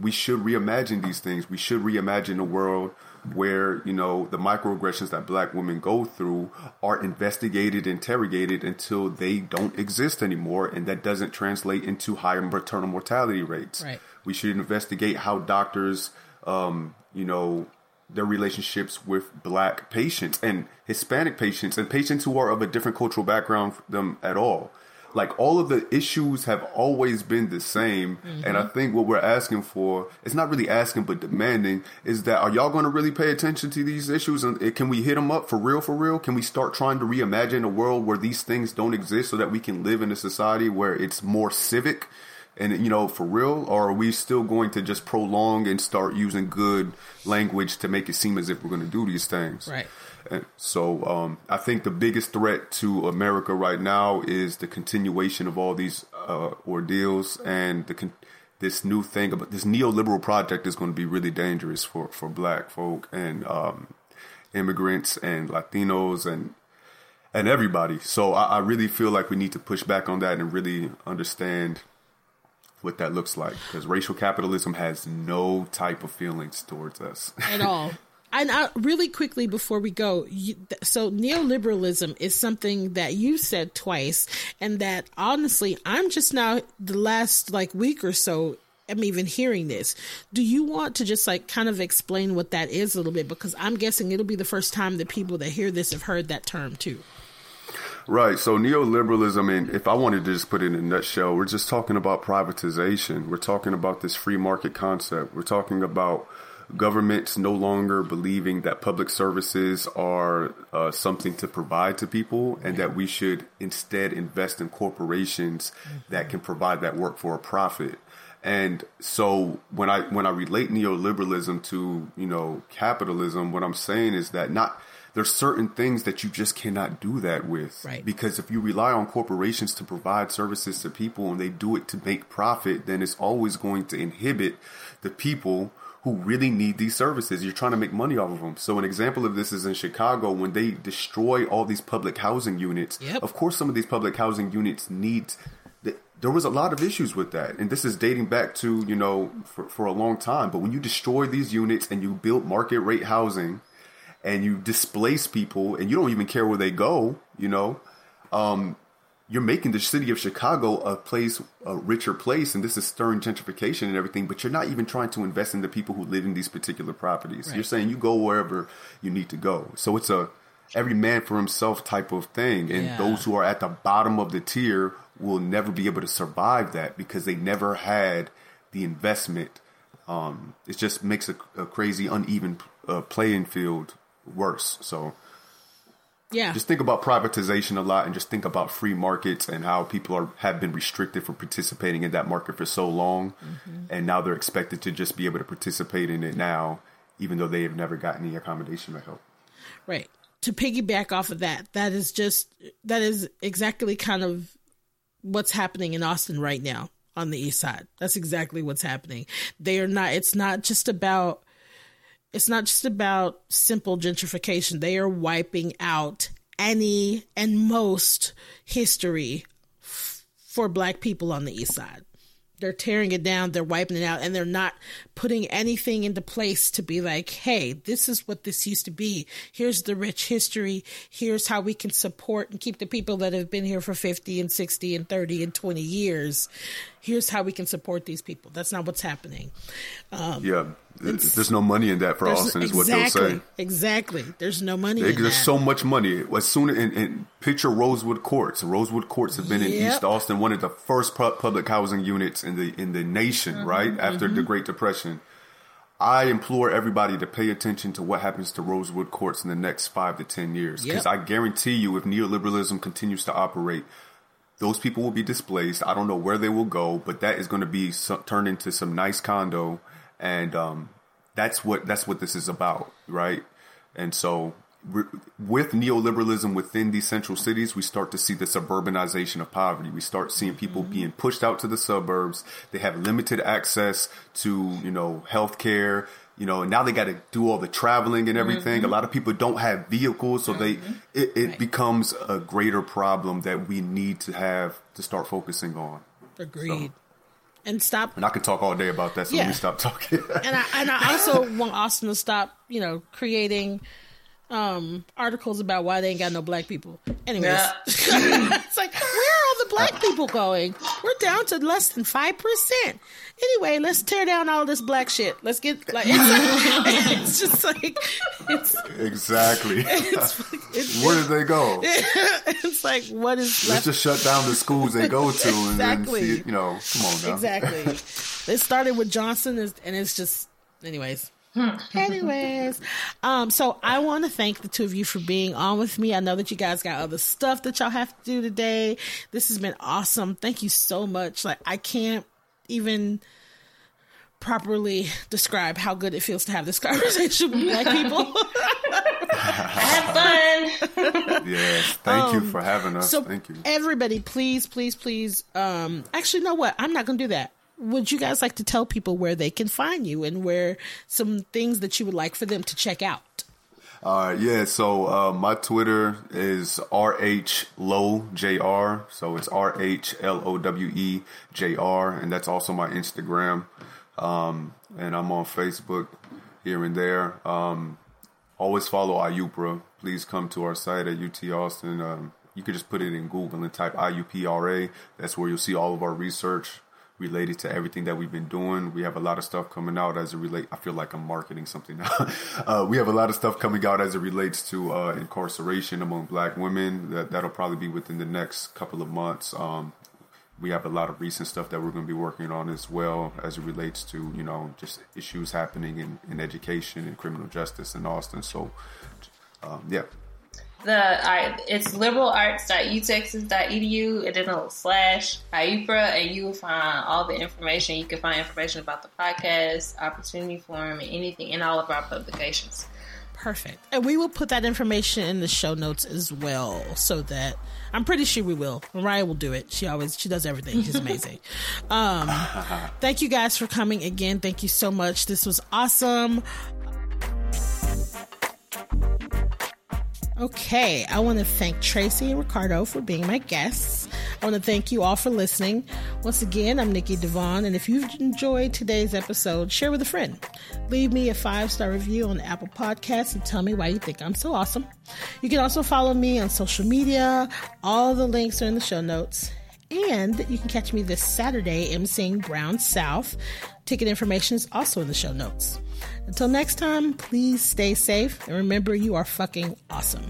We should reimagine these things. We should reimagine a world where you know the microaggressions that black women go through are investigated interrogated until they don't exist anymore and that doesn't translate into higher maternal mortality rates right. we should investigate how doctors um, you know their relationships with black patients and hispanic patients and patients who are of a different cultural background them at all like all of the issues have always been the same. Mm-hmm. And I think what we're asking for, it's not really asking, but demanding is that are y'all going to really pay attention to these issues? And can we hit them up for real, for real? Can we start trying to reimagine a world where these things don't exist so that we can live in a society where it's more civic? and you know for real or are we still going to just prolong and start using good language to make it seem as if we're going to do these things right so um, I think the biggest threat to America right now is the continuation of all these uh, ordeals and the con- this new thing about this neoliberal project is going to be really dangerous for, for black folk and um, immigrants and Latinos and and everybody. So I, I really feel like we need to push back on that and really understand what that looks like because racial capitalism has no type of feelings towards us at all (laughs) and I, really quickly before we go, you, so neoliberalism is something that you said twice, and that honestly, I'm just now the last like week or so am even hearing this. Do you want to just like kind of explain what that is a little bit? Because I'm guessing it'll be the first time that people that hear this have heard that term too. Right. So neoliberalism, and if I wanted to just put it in a nutshell, we're just talking about privatization. We're talking about this free market concept. We're talking about governments no longer believing that public services are uh, something to provide to people and that we should instead invest in corporations that can provide that work for a profit. And so when I when I relate neoliberalism to, you know, capitalism, what I'm saying is that not there's certain things that you just cannot do that with. Right. Because if you rely on corporations to provide services to people and they do it to make profit, then it's always going to inhibit the people who really need these services. You're trying to make money off of them. So an example of this is in Chicago when they destroy all these public housing units. Yep. Of course, some of these public housing units need. There was a lot of issues with that, and this is dating back to you know for, for a long time. But when you destroy these units and you build market rate housing, and you displace people and you don't even care where they go, you know, um, you're making the city of Chicago a place, a richer place, and this is stirring gentrification and everything. But you're not even trying to invest in the people who live in these particular properties. Right. You're saying you go wherever you need to go. So it's a every man for himself type of thing, and yeah. those who are at the bottom of the tier will never be able to survive that because they never had the investment. Um, it just makes a, a crazy uneven uh, playing field worse. So yeah, just think about privatization a lot, and just think about free markets and how people are have been restricted from participating in that market for so long, mm-hmm. and now they're expected to just be able to participate in it now, even though they have never gotten any accommodation or help. Right. To piggyback off of that, that is just that is exactly kind of what's happening in Austin right now on the east side. That's exactly what's happening. They are not it's not just about it's not just about simple gentrification. They are wiping out any and most history f- for black people on the east side. They're tearing it down, they're wiping it out, and they're not putting anything into place to be like, hey, this is what this used to be. Here's the rich history. Here's how we can support and keep the people that have been here for 50 and 60 and 30 and 20 years. Here's how we can support these people. That's not what's happening. Um, yeah. There's no money in that for Austin, is exactly, what they'll say. Exactly. There's no money. There's that. so much money. As soon as and, picture Rosewood Courts. Rosewood Courts have been yep. in East Austin, one of the first public housing units in the in the nation. Mm-hmm, right after mm-hmm. the Great Depression. I implore everybody to pay attention to what happens to Rosewood Courts in the next five to ten years, because yep. I guarantee you, if neoliberalism continues to operate, those people will be displaced. I don't know where they will go, but that is going to be some, turned into some nice condo and um, that's what that's what this is about, right? And so, with neoliberalism within these central cities, we start to see the suburbanization of poverty. We start seeing people mm-hmm. being pushed out to the suburbs. They have limited access to, you know, healthcare. You know, and now they got to do all the traveling and everything. Mm-hmm. A lot of people don't have vehicles, so mm-hmm. they it, it right. becomes a greater problem that we need to have to start focusing on. Agreed. So and stop. And I could talk all day about that, so yeah. me stop talking. and I and I also (laughs) want Austin to stop, you know, creating um articles about why they ain't got no black people. Anyways, yeah. (laughs) it's like where are all the black people going? We're down to less than five percent. Anyway, let's tear down all this black shit. Let's get like it's, (laughs) it's just like it's exactly. (laughs) It's, it's, Where did they go? It's like what is? Let's just shut down the schools they go to and exactly. then see, you know, come on now. Exactly. it started with Johnson, and it's just, anyways. Anyways, um, so I want to thank the two of you for being on with me. I know that you guys got other stuff that y'all have to do today. This has been awesome. Thank you so much. Like I can't even properly describe how good it feels to have this (laughs) conversation with black people. have fun. yes, thank um, you for having us. So thank you. Everybody, please, please, please. Um, actually, know what? I'm not going to do that. Would you guys like to tell people where they can find you and where some things that you would like for them to check out? Uh, yeah, so uh, my Twitter is RHLoweJR. So it's R H L O W E J R. And that's also my Instagram. Um, and I'm on Facebook here and there. Um, always follow IUPRA. Please come to our site at UT Austin. Um, you could just put it in Google and type IUPRA. That's where you'll see all of our research related to everything that we've been doing. We have a lot of stuff coming out as it relate. I feel like I'm marketing something now. (laughs) uh, we have a lot of stuff coming out as it relates to uh, incarceration among Black women. That that'll probably be within the next couple of months. Um, we have a lot of recent stuff that we're going to be working on as well as it relates to you know just issues happening in, in education and criminal justice in Austin. So um, yeah, the uh, it's liberalarts.utexas.edu and then a slash IUPRA and you will find all the information. You can find information about the podcast, opportunity forum, and anything in all of our publications. Perfect. And we will put that information in the show notes as well so that I'm pretty sure we will. Mariah will do it. She always she does everything. She's amazing. (laughs) um, thank you guys for coming again. Thank you so much. This was awesome. Okay, I want to thank Tracy and Ricardo for being my guests. I want to thank you all for listening. Once again, I'm Nikki Devon, and if you've enjoyed today's episode, share with a friend. Leave me a five star review on Apple Podcasts and tell me why you think I'm so awesome. You can also follow me on social media. All the links are in the show notes. And you can catch me this Saturday emceeing Brown South. Ticket information is also in the show notes. Until next time, please stay safe and remember you are fucking awesome.